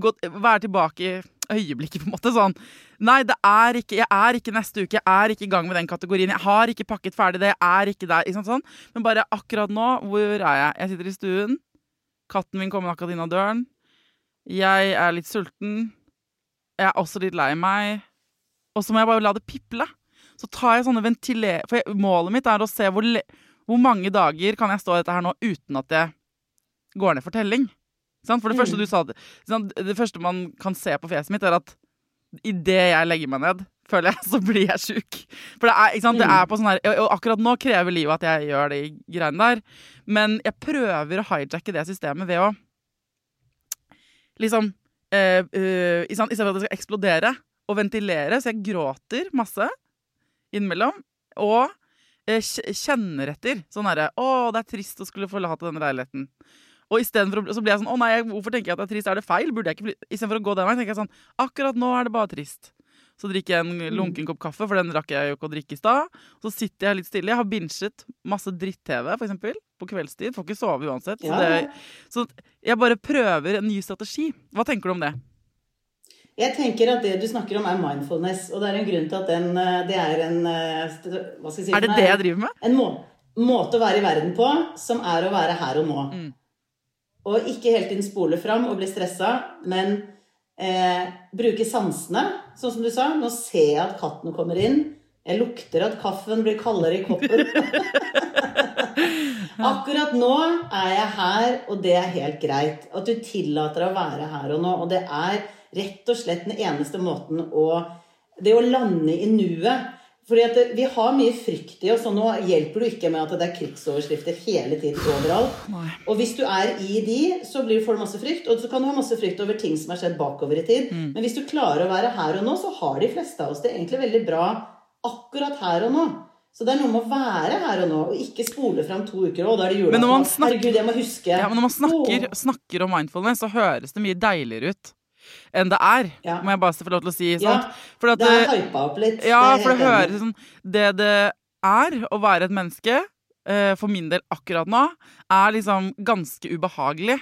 gå, være tilbake i øyeblikket, på en måte. Sånn Nei, det er ikke, jeg er ikke neste uke, jeg er ikke i gang med den kategorien. Jeg har ikke pakket ferdig det, jeg er ikke der. Ikke sånn. Men bare akkurat nå, hvor er jeg? Jeg sitter i stuen. Katten min kommer akkurat inn av døren. Jeg er litt sulten. Jeg er også litt lei meg. Og så må jeg bare la det piple. Så tar jeg sånne ventiler... For jeg, målet mitt er å se hvor, hvor mange dager kan jeg stå i dette her nå uten at jeg går ned for telling. For det første mm. du sa Det første man kan se på fjeset mitt, er at idet jeg legger meg ned, føler jeg, <laughs> så blir jeg sjuk. For det er, det er mm. på sånn her Og akkurat nå krever livet at jeg gjør de greiene der. Men jeg prøver å hijacke det systemet ved å liksom uh, uh, I stedet for at det skal eksplodere og ventilere, så jeg gråter masse innimellom. Og uh, kjenner etter. Sånn herre Å, det er trist å skulle forlate denne leiligheten. Og istedenfor så blir jeg sånn Å nei, hvorfor tenker jeg at det er trist? Er det feil? Burde jeg ikke Istedenfor å gå den veien, tenker jeg sånn Akkurat nå er det bare trist. Så drikker jeg en mm. lunken kopp kaffe, for den rakk jeg jo ikke å drikke i stad. Så sitter jeg litt stille. Jeg har binsjet masse dritt-TV, for eksempel, på kveldstid. Får ikke sove uansett. Så, det, så jeg bare prøver en ny strategi. Hva tenker du om det? Jeg tenker at det du snakker om, er mindfulness. Og det er en grunn til at den, eh, det er en eh, hva skal jeg si, Er det det jeg driver med? En må, måte å være i verden på som er å være her og nå. Mm. Og ikke hele tiden spole fram og bli stressa, men eh, bruke sansene. Sånn som du sa. Nå ser jeg at katten kommer inn. Jeg lukter at kaffen blir kaldere i koppen. <laughs> <laughs> Akkurat nå er jeg her, og det er helt greit. At du tillater deg å være her og nå. Og det er rett og slett den eneste måten å Det å lande i nuet fordi at Vi har mye frykt i oss, og nå hjelper du ikke med at det er krigsoverskrifter hele tiden overalt. Nei. Og hvis du er i de, så blir får du masse frykt. Og så kan du ha masse frykt over ting som har skjedd bakover i tid. Mm. Men hvis du klarer å være her og nå, så har de fleste av oss det egentlig veldig bra akkurat her og nå. Så det er noe med å være her og nå, og ikke spole fram to uker. Og da er det julaften. Herregud, jeg må huske. Ja, men når man snakker, snakker om mindfulness, så høres det mye deiligere ut enn det er. Ja. Må jeg bare få lov til å si. Sant? Ja, det er hypa opp litt. Ja, det for det høres sånn Det det er å være et menneske, uh, for min del akkurat nå, er liksom ganske ubehagelig.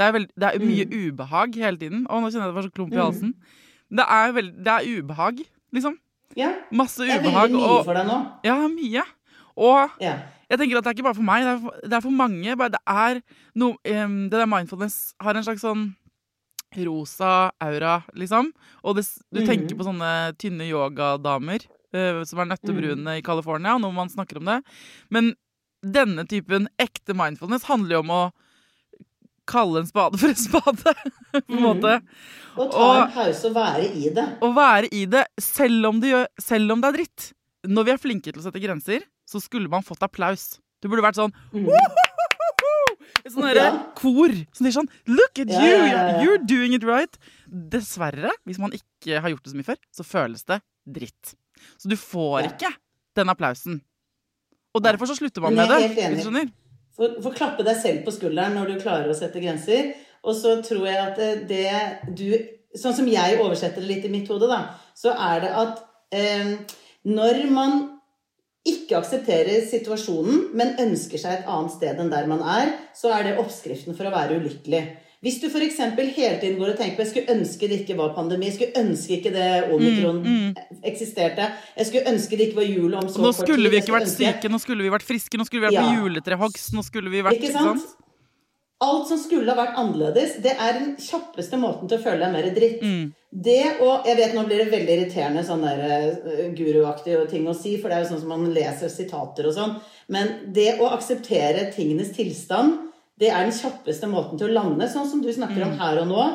Det er, veld, det er mye ubehag hele tiden. Å, nå kjenner jeg det var så klump i halsen. Det er, veld, det er ubehag, liksom. Ja. Masse Det er veldig mye og- for deg nå. Ja, mye. Og Ja. jeg tenker at det er ikke bare for meg, det er for, det er for mange. Det er no, um, Det der mindfulness har en slags sånn rosa aura, liksom. Og det, du mm. tenker på sånne tynne yogadamer uh, som er nøttebrune i California, når man snakker om det. Men denne typen ekte mindfulness handler jo om å kalle en spade for en spade, <laughs> på en måte. Og ta Og- en pause og være i det. Og være i det selv om det, gjør, selv om det er dritt. Når vi er flinke til å sette grenser, så skulle man fått applaus. Du burde vært sånn Et sånn Ja. kor som sier sånn Look at Ja, you! ja. You're doing it right! Dessverre, hvis man ikke har gjort det så mye før, så føles det dritt. Så du får ikke den applausen. Og derfor så slutter man med det. Hvis du skjønner. Få få klappe deg selv på skulderen når du klarer å sette grenser. Og så tror jeg at det- det du Sånn som jeg oversetter det litt i mitt hode, da, så er det at eh, når man ikke aksepterer situasjonen, men ønsker seg et annet sted enn der man er, så er det oppskriften for å være ulykkelig. Hvis du f.eks. hele tiden går og tenker på jeg skulle ønske det ikke var pandemi, jeg skulle ønske ikke det omikron eksisterte, jeg skulle ønske det ikke var jul om så Nå skulle vi ikke vært syke, nå skulle vi vært friske, nå skulle vi vært Ja. på juletrehogst, nå skulle vi vært Ikke sant? Alt som skulle ha vært annerledes, det er den kjappeste måten til å føle deg mer dritt. Mm. Det og Jeg vet nå blir det veldig irriterende sånn der uh, guruaktige ting å si, for det er jo sånn som man leser sitater og sånn, men det å akseptere tingenes tilstand, det er den kjappeste måten til å lande, sånn som du snakker Mm. om her og nå.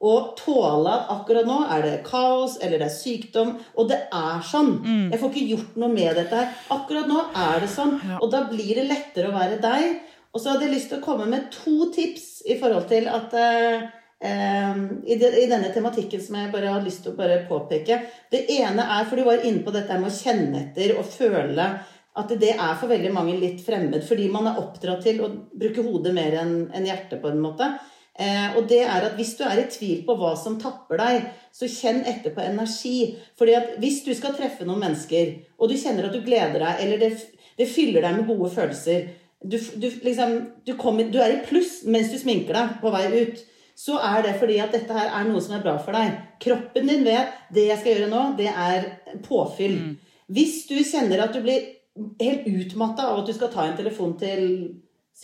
Og tåle at akkurat nå er det kaos, eller det er sykdom. Og det er sånn. Mm. Jeg får ikke gjort noe med dette her. Akkurat nå er det sånn. Og da blir det lettere å være deg. Og så hadde jeg lyst til å komme med to tips i forhold til at eh, eh, i, de, I denne tematikken som jeg bare har lyst til å påpeke. Det ene er, for du var inne på dette med å kjenne etter og føle at det er for veldig mange litt fremmed. Fordi man er oppdratt til å bruke hodet mer enn en hjertet, på en måte. Eh, og det er at hvis du er i tvil på hva som tapper deg, så kjenn etter på energi. Fordi at hvis du skal treffe noen mennesker, og du kjenner at du gleder deg, eller det, det fyller deg med gode følelser du, du, liksom, du, kommer, du er i pluss mens du sminker deg på vei ut. Så er det fordi at dette her er noe som er bra for deg. Kroppen din vet det jeg skal gjøre nå, det er påfyll. Hvis du kjenner at du blir helt utmatta av at du skal ta en telefon til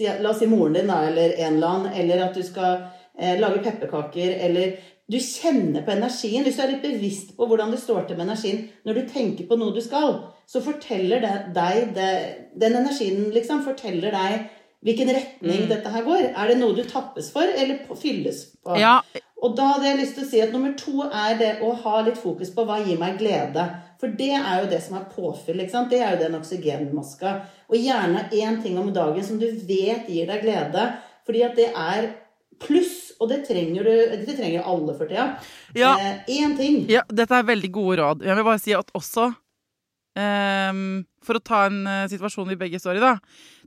La oss si moren din, da, eller en eller annen, eller at du skal eh, lage pepperkaker, eller Du kjenner på energien. Hvis du er litt bevisst på hvordan det står til med energien når du tenker på noe du skal, så forteller det deg det, Den energien liksom forteller deg hvilken retning dette her går. Er det noe du tappes for, eller på, fylles på? Ja. Og da hadde jeg lyst til å si at nummer to er det å ha litt fokus på hva gir meg glede. For det er jo det som er påfyll. ikke sant? Det er jo den oksygenmaska. Og gjerne én ting om dagen som du vet gir deg glede. Fordi at det er pluss, og det trenger, du, det trenger alle for tida. Ja. Én ting. Ja, dette er veldig gode råd. Jeg vil bare si at også ehm, For å ta en uh, situasjon vi begge står i, da.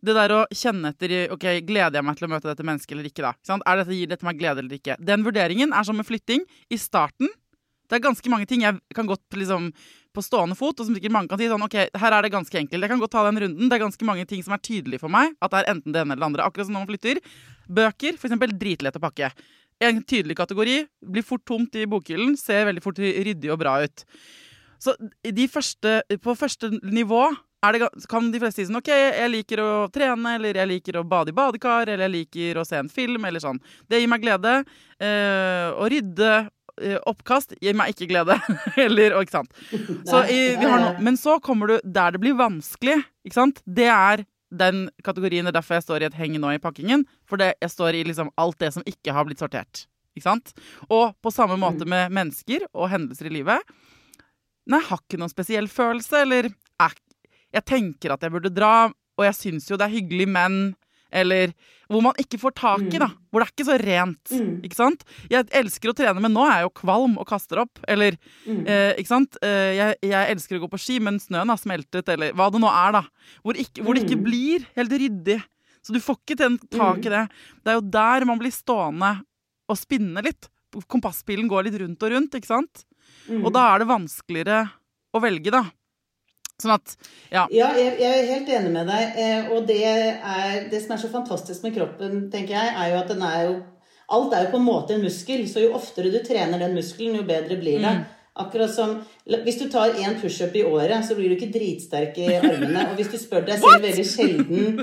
Det der å kjenne etter Ok, gleder jeg meg til å møte dette mennesket eller ikke, da? Ikke? Er dette, gir dette meg glede eller ikke? Den vurderingen er som med flytting. I starten det er ganske mange ting jeg kan godt liksom på stående fot, og som sikkert mange kan si sånn Ok, her er det ganske enkelt. Jeg kan godt ta den runden. Det er ganske mange ting som er tydelige for meg. At det er enten det ene eller det andre. Akkurat som når man flytter. Bøker, for eksempel, dritlett å pakke. En tydelig kategori. Blir fort tomt i bokhyllen. Ser veldig fort ryddig og bra ut. Så de første, på første nivå det, kan de fleste si sånn OK, jeg liker å trene, eller jeg liker å bade i badekar, eller jeg liker å se en film, eller sånn. Det gir meg glede. Eh, å rydde eh, oppkast gir meg ikke glede. <laughs> eller, ikke sant. <laughs> Så i, vi har no, men så kommer du der det blir vanskelig, ikke sant. Det er den kategorien. Det er derfor jeg står i et heng nå i pakkingen. For det, jeg står i liksom alt det som ikke har blitt sortert. Ikke sant? Og på samme måte med mennesker og hendelser i livet. Nei, jeg har ikke noen spesiell følelse, eller er, Jeg tenker at jeg burde dra, og jeg syns jo det er hyggelig, men Eller hvor man ikke får tak i, da. Hvor det er ikke så rent. Ikke sant? Jeg elsker å trene, men nå er jeg jo kvalm og kaster opp. Eller eh, ikke sant? Eh, jeg, jeg elsker å gå på ski, men snøen har smeltet, eller hva det nå er, da. Hvor, ikke, hvor det ikke blir helt ryddig. Så du får ikke tak i det. Det er jo der man blir stående og spinne litt. Kompasspilen går litt rundt og rundt, ikke sant? Og da er det vanskeligere å velge, da. Sånn at Ja. Ja, jeg, jeg er helt enig med deg. Eh, og det, er, det som er så fantastisk med kroppen, tenker jeg, er jo at den er jo Alt er jo på en måte en muskel, så jo oftere du trener den muskelen, jo bedre blir det. Akkurat som Hvis du tar én pushup i året, så blir du ikke dritsterk i <laughs> armene. Og hvis du spør deg selv veldig sjelden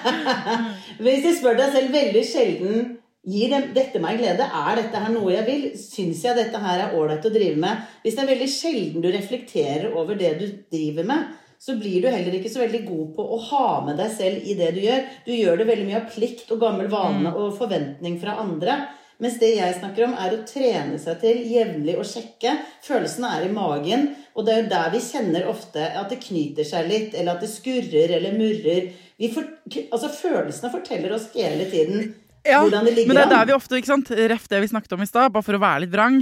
<laughs> Hvis du spør deg selv veldig sjelden Gir dem, dette meg glede? Er dette her noe jeg vil? Syns jeg dette her er ålreit å drive med? Hvis det er veldig sjelden du reflekterer over det du driver med, så blir du heller ikke så veldig god på å ha med deg selv i det du gjør. Du gjør det veldig mye av plikt og gammel vane og forventning fra andre. Mens det jeg snakker om, er å trene seg til jevnlig å sjekke. Følelsene er i magen, og det er jo der vi kjenner ofte at det knyter seg litt, eller at det skurrer eller murrer. Vi for, altså Følelsene forteller oss hele tiden Ja, hvordan det ligger men det er der vi ofte, ikke sant, ref det vi snakket om i stad, bare for å være litt vrang.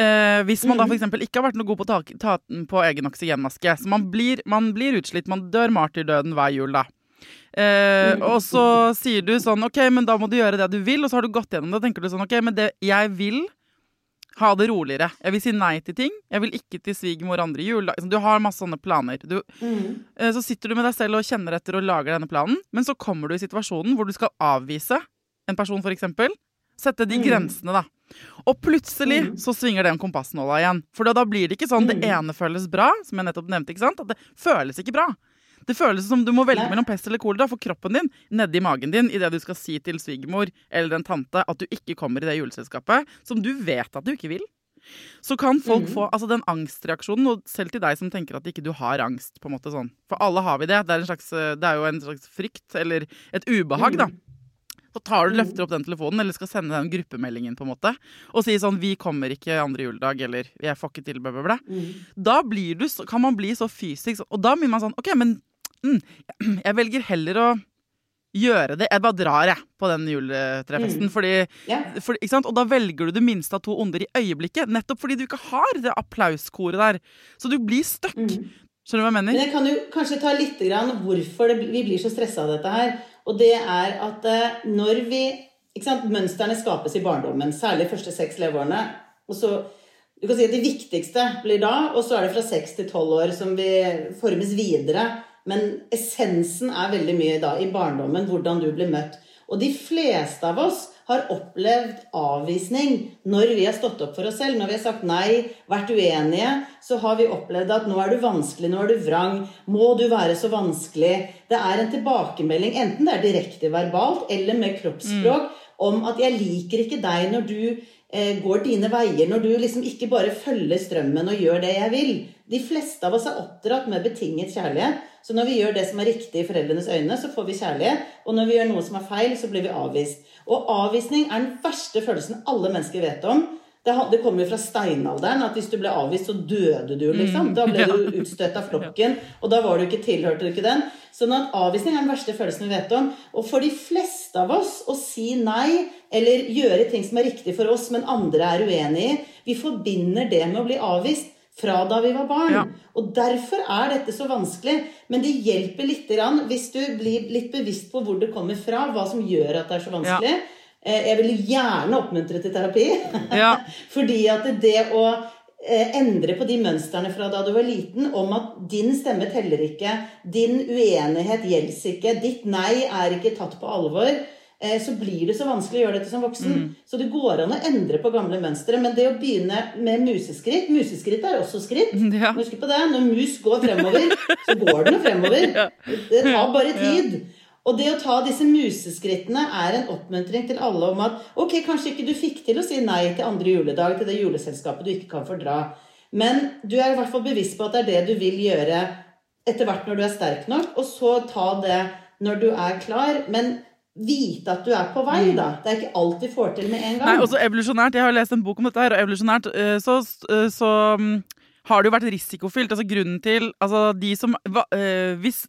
Eh, hvis man da f.eks. for eksempel ikke har vært noe god på å ta, ta den på egen oksygenmaske, så man blir, man blir utslitt, man dør martyrdøden hver jul da. Eh, Mm. og så sier du sånn, ok, men da må du gjøre det du vil, og så har du gått gjennom det, og tenker du sånn, ok, men det, jeg vil ha det roligere. Jeg vil si nei til ting. Jeg vil ikke til svigermor andre jul. Du har masse sånne planer. Du, Mm. eh, så sitter du med deg selv og kjenner etter og lager denne planen, men så kommer du i situasjonen hvor du skal avvise en person, for eksempel. Sette de Mm. grensene, da. Og plutselig så svinger den kompassnåla igjen. For da, da blir det ikke sånn det Mm. ene føles bra, som jeg nettopp nevnte. ikke sant? At det føles ikke bra. Det føles som du må velge mellom pest eller kolera for kroppen din nedi magen din idet du skal si til svigermor eller en tante at du ikke kommer i det juleselskapet som du vet at du ikke vil. Så kan folk Mm. få altså den angstreaksjonen, og selv til deg som tenker at ikke du har angst. på en måte sånn. For alle har vi det. Det er, en slags, det er jo en slags frykt, eller et ubehag, da. Så tar du, løfter opp den telefonen, eller skal sende den gruppemeldingen, på en måte, og sier sånn 'Vi kommer ikke andre juledag', eller 'Jeg får ikke til', bla, bla, bla. Da blir du, kan man bli så fysisk, og da blir man sånn OK, men mm, <clears throat> jeg velger heller å gjøre det. Jeg bare drar, jeg, på den juletrefesten. Fordi, yeah. fordi, ikke sant? Og da velger du det minste av to onder i øyeblikket. Nettopp fordi du ikke har det applauskoret der. Så du blir stuck. Skjønner du hva jeg mener? Men jeg kan jo kanskje ta litt grann hvorfor det, vi blir så stressa av dette her. Og det er at eh, når vi ikke sant, Mønstrene skapes i barndommen, særlig de første seks leveårene. Og så, du kan si at Det viktigste blir da, og så er det fra seks til tolv år som vi formes videre. Men essensen er veldig mye da i barndommen, hvordan du blir møtt. Og de fleste av oss har opplevd avvisning når vi har stått opp for oss selv. Når vi har sagt nei, vært uenige, så har vi opplevd at nå er du vanskelig, nå er du vrang, må du være så vanskelig? Det er en tilbakemelding, enten det er direkte verbalt eller med kroppsspråk, om at jeg liker ikke deg når du eh, går dine veier, når du liksom ikke bare følger strømmen og gjør det jeg vil. De fleste av oss er oppdratt med betinget kjærlighet. Så når vi gjør det som er riktig i foreldrenes øyne, så får vi kjærlighet. Og når vi gjør noe som er feil, så blir vi avvist. Og avvisning er den verste følelsen alle mennesker vet om. Det, kommer jo fra steinalderen at hvis du ble avvist, så døde du, liksom. Da ble du <laughs> utstøtt av flokken, og da var du ikke tilhørte du ikke den. Sånn at avvisning er den verste følelsen vi vet om. Og for de fleste av oss å si nei, eller gjøre ting som er riktig for oss, men andre er uenig i, vi forbinder det med å bli avvist fra da vi var barn. Ja. Og derfor er dette så vanskelig. Men det hjelper litt grann hvis du blir litt bevisst på hvor det kommer fra, hva som gjør at det er så vanskelig. Ja. Jeg vil gjerne oppmuntre til terapi. Ja. <laughs> Fordi at det å eh, endre på de mønstrene fra da du var liten, om at din stemme teller ikke, din uenighet gjelder ikke, ditt nei er ikke tatt på alvor, eh, så blir det så vanskelig å gjøre dette som voksen. Mm. Så det går an å endre på gamle mønstre, men det å begynne med museskritt Museskritt er også skritt. <laughs> Ja. Husk på det. Når mus går fremover, så går den jo fremover. <laughs> Det tar bare tid. Og det å ta disse museskrittene er en oppmuntring til alle om at ok, kanskje ikke du fikk til å si nei til andre juledag, til det juleselskapet du ikke kan fordra, men du er i hvert fall bevisst på at det er det du vil gjøre etter hvert når du er sterk nok, og så ta det når du er klar. Men vite at du er på vei, da. Det er ikke alt vi får til med en gang. Nei, også evolusjonært. Jeg har lest en bok om dette her, og evolusjonært eh, så, eh, så mm, har det jo vært risikofylt. Altså grunnen til Altså de som eh, Hvis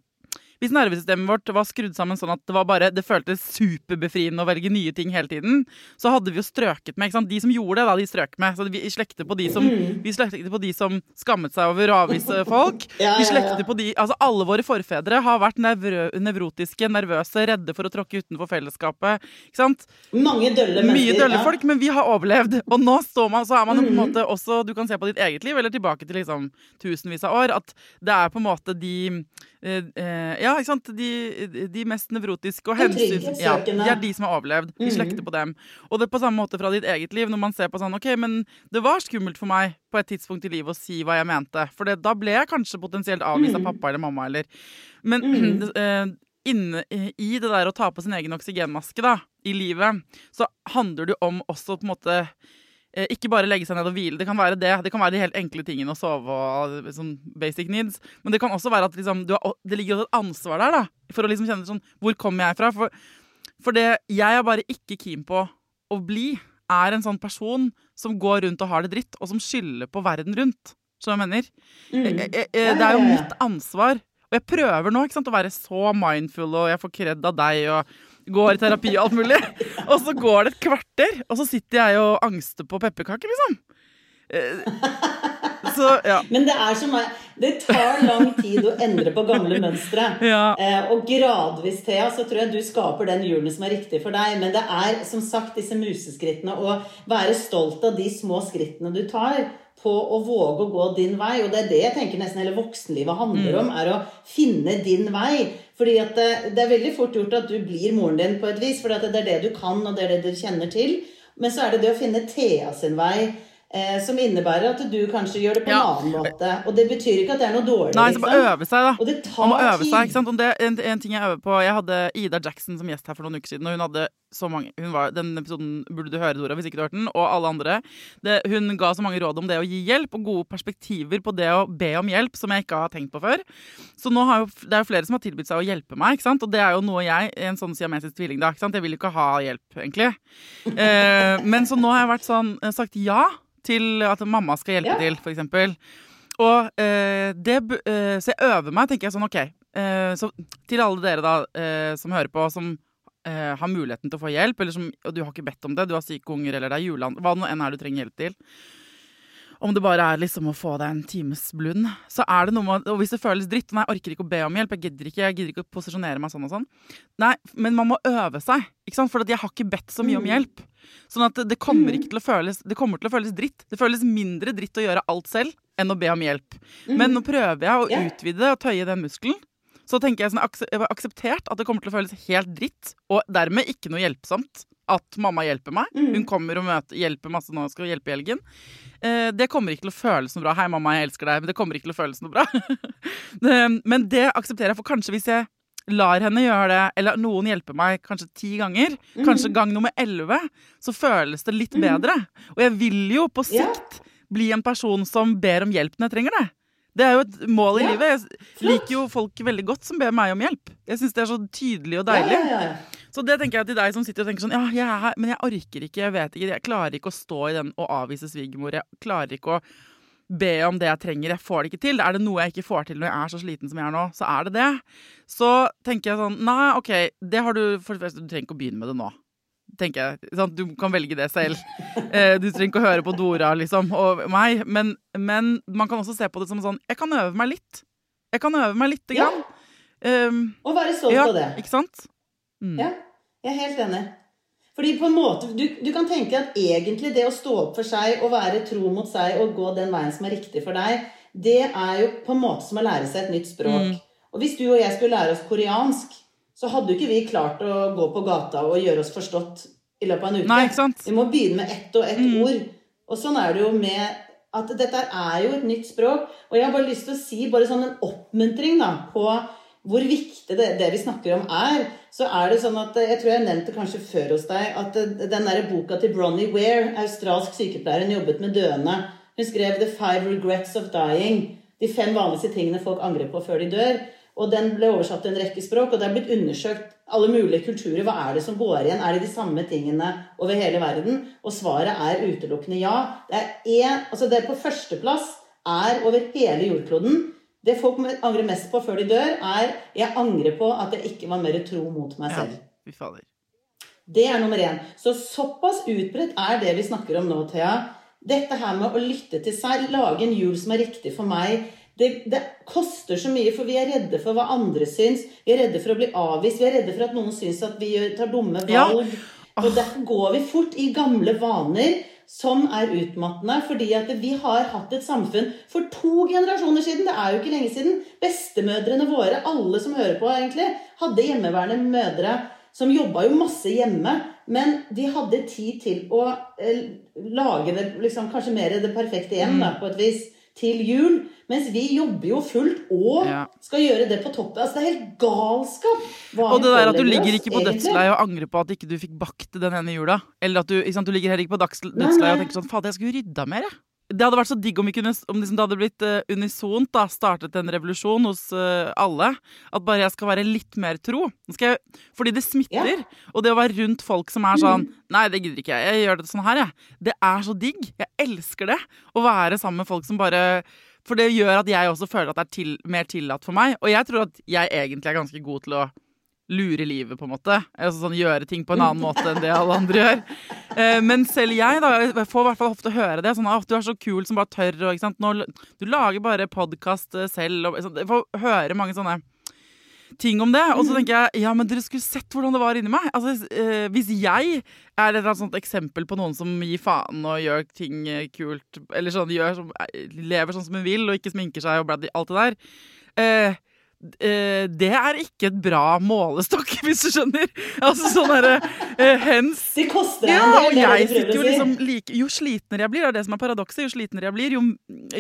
hvis nervesystemet vårt var skrudd sammen sånn at det var bare, det føltes superbefriende å velge nye ting hele tiden, så hadde vi jo strøket med. ikke sant? De som gjorde det, da, de strøk med. Så vi slekter på de som, Mm. vi slekter på de som skammet seg over å avvise <laughs> folk. Vi ja, ja. slekter på de, altså Alle våre forfedre har vært nevro, nevrotiske, nervøse, redde for å tråkke utenfor fellesskapet. ikke sant? Mange dølle mennesker. Mye dølle ja. folk, men vi har overlevd. Og nå står man, så er man jo på en Mhm. måte også Du kan se på ditt eget liv, eller tilbake til liksom tusenvis av år. At det er på en måte de eh, eh, Ja, ikke sant? De, de mest nevrotiske og De hensyn... Ja, de er de som har overlevd. Vi Mhm. slekter på dem. Og det er på samme måte fra ditt eget liv, når man ser på sånn OK, men det var skummelt for meg på et tidspunkt i livet å si hva jeg mente. For det, da ble jeg kanskje potensielt avvist av Mhm. pappa eller mamma, eller Men <clears throat> Mhm. eh, inne i det der å ta på sin egen oksygenmaske da, i livet, så handler det jo om også på en måte ikke bare legge seg ned og hvile. Det kan være det. Det kan være de helt enkle tingene å sove og sånn basic needs. Men det kan også være at liksom, du har, det ligger et ansvar der, da. For å liksom kjenne sånn Hvor kommer jeg fra? For, for det jeg er bare ikke keen på å bli, er en sånn person som går rundt og har det dritt, og som skylder på verden rundt. Skjønner du hva jeg mener? Mm. Jeg, det er jo mitt ansvar. Og jeg prøver nå sant, å være så mindful, og jeg får kred av deg, og går i terapi og alt mulig. Og så går det et kvarter, og så sitter jeg og angster på pepperkaker, liksom. Eh, Så, ja. Men det er som. Det tar lang tid å endre på gamle mønstre. Ja. Eh, og gradvis, Thea, så tror jeg du skaper den julen som er riktig for deg. Men det er som sagt disse museskrittene. Å være stolt av de små skrittene du tar på å våge å gå din vei. Og det er det jeg tenker nesten hele voksenlivet handler om. Er å finne din vei. Fordi det, det er veldig fort gjort at du blir moren din på et vis. For det er det du kan, og det er det du kjenner til. Men så er det det å finne Thea sin vei. Eh, som innebærer at du kanskje gjør det på Ja. en annen måte. Og det betyr ikke at det er noe dårlig. Nei, så liksom. øve seg, da. Og det tar Man må øve tid. seg, ikke sant? Det, en, en ting jeg øver på Jeg hadde Ida Jackson som gjest her for noen uker siden, og hun hadde så mange hun var, Den episoden burde du høre, Dora, hvis ikke du har hørt den, og alle andre. Det, hun ga så mange råd om det å gi hjelp, og gode perspektiver på det å be om hjelp, som jeg ikke har tenkt på før. Så nå har jo, det er jo flere som har tilbudt seg å hjelpe meg, ikke sant? og det er jo noe jeg En sånn siamesisk tvilling, da. Ikke sant? Jeg vil jo ikke ha hjelp, egentlig. Eh, men så nå har jeg vært sånn, eh, sagt ja til at mamma skal hjelpe Ja. til, for. Og eh, det, eh, Så jeg øver meg, tenker jeg sånn, OK. Eh, så til alle dere da eh, som hører på, som eh, har muligheten til å få hjelp, eller som, og du har ikke bedt om det, du har syke unger, eller det er juleland, hva nå enn er du trenger hjelp til. Om det bare er liksom å få deg en times blund, så er det noe med Og hvis det føles dritt Nei, jeg orker ikke å be om hjelp, jeg gidder ikke, jeg gidder ikke å posisjonere meg sånn og sånn. Nei, men man må øve seg, ikke sant? For jeg har ikke bedt så mye om hjelp. Sånn at det- kommer ikke til å føles Det kommer til å føles dritt. Det føles mindre dritt å gjøre alt selv enn å be om hjelp. Men nå prøver jeg å utvide og tøye den muskelen. Så tenker jeg sånn, akseptert at det kommer til å føles helt dritt, og dermed ikke noe hjelpsomt. At mamma hjelper meg. Hun kommer og møter, hjelper masse nå skal hjelpe i helgen. Eh, det kommer ikke til å føles noe bra. Hei, mamma, jeg elsker deg. Men det kommer ikke til å føles noe bra. <laughs> Men det aksepterer jeg, for kanskje hvis jeg lar henne gjøre det, eller noen hjelper meg kanskje ti ganger, kanskje gang nummer elleve, så føles det litt bedre. Og jeg vil jo på sikt sikt bli en person som ber om hjelp når jeg trenger det. Det er jo et mål i Ja, livet. Jeg liker jo folk veldig godt som ber meg om hjelp. Jeg syns det er så tydelig og deilig. Ja, ja, ja. Så det tenker jeg til deg som sitter og tenker sånn Ja, jeg er her, men jeg orker ikke, jeg vet ikke, jeg klarer ikke å stå i den og avvise svigermor. Jeg klarer ikke å be om det jeg trenger. Jeg får det ikke til. Er det noe jeg ikke får til når jeg er så sliten som jeg er nå, så er det det. Så tenker jeg sånn Nei, OK, det har du for det første, Du trenger ikke å begynne med det nå. Tenker jeg. Sant? Du kan velge det selv. <laughs> Eh, Du trenger ikke å høre på Dora liksom, og meg. Men, men man kan også se på det som sånn Jeg kan øve meg litt. Jeg kan øve meg lite Ja. Um, Og være stolt ja, av det. ikke sant? Mm. Ja, jeg er helt enig. Fordi på en måte, du, du kan tenke at egentlig det å stå opp for seg og være tro mot seg og gå den veien som er riktig for deg, det er jo på en måte som å lære seg et nytt språk. Mm. Og hvis du og jeg skulle lære oss koreansk, så hadde jo ikke vi klart å gå på gata og gjøre oss forstått i løpet av en uke. Nei? Vi må begynne med ett og ett Mm. ord. Og sånn er det jo med at dette er jo et nytt språk. Og jeg har bare lyst til å si bare sånn en oppmuntring da, på hvor viktig det, det vi snakker om er. Så er det sånn at, Jeg tror jeg nevnte kanskje før hos deg at eh, den der boka til Bronnie Ware, australsk sykepleier, hun jobbet med døende. Hun skrev 'The Five Regrets of Dying'. De fem vanligste tingene folk angrer på før de dør. Og den ble oversatt til en rekke språk, og det er blitt undersøkt alle mulige kulturer. Hva er det som går igjen? Er det de samme tingene over hele verden? Og svaret er utelukkende ja. Det er, en, altså det er på førsteplass er over hele jordkloden Det folk angrer mest på før de dør, er jeg angrer på at jeg ikke var mer tro mot meg selv. Ja. Det er nummer én. Så såpass utbredt er det vi snakker om nå, Thea. Dette her med å lytte til seg, lage en jul som er riktig for meg. Det, det, koster så mye, for vi er redde for hva andre syns. Vi er redde for å bli avvist. Vi er redde for at noen syns at vi tar dumme valg. Ja. Og derfor går vi fort i gamle vaner som er utmattende. Fordi at vi har hatt et samfunn for to generasjoner siden. Det er jo ikke lenge siden. Bestemødrene våre, alle som hører på, egentlig, hadde hjemmeværende mødre som jobba jo masse hjemme. Men de hadde tid til å eh, lage det liksom, kanskje mer det perfekte hjem, da, på et vis, til jul. Mens vi jobber jo fullt og Ja. skal gjøre det på toppen. Altså, det er helt galskap. Og det der at du ligger ikke på dødsleiet og angrer på at ikke du fikk bakt den ene jula. Eller at du, sant, du ligger heller ikke på dødsleiet og tenker sånn Fader, jeg skulle rydda mer, jeg. Det hadde vært så digg om, vi kunne, om liksom det hadde blitt uh, unisont, da, startet en revolusjon hos uh, alle. At bare jeg skal være litt mer tro. Jeg, fordi det smitter. Ja. Og det å være rundt folk som er sånn Nei, det gidder ikke jeg. Jeg gjør det sånn her, jeg. Det er så digg. Jeg elsker det. Å være sammen med folk som bare For det gjør at jeg også føler at det er til, mer tillatt for meg. Og jeg tror at jeg egentlig er ganske god til å lure livet, på en måte. Altså sånn Gjøre ting på en annen måte enn det alle andre gjør. Eh, men selv jeg da, jeg får i hvert fall ofte høre det. Sånn at du er så kul som bare tør. Og? Nå, du lager bare podkast selv. Og, sånn, jeg får høre mange sånne ting om det. Og så tenker jeg ja, men dere skulle sett hvordan det var inni meg. Altså, eh, Hvis jeg er et sånt eksempel på noen som gir faen og gjør ting eh, kult, eller sånn, gjør som, eh, lever sånn som hun vil og ikke sminker seg og alt det der eh, eh, det er ikke et bra målestokk, <laughs> hvis du skjønner. Altså sånn derre eh, hens Det koster deg ja, og jeg sitter jo liksom like Jo slitnere jeg blir, det er det som er paradokset. Jo slitnere jeg blir, jo,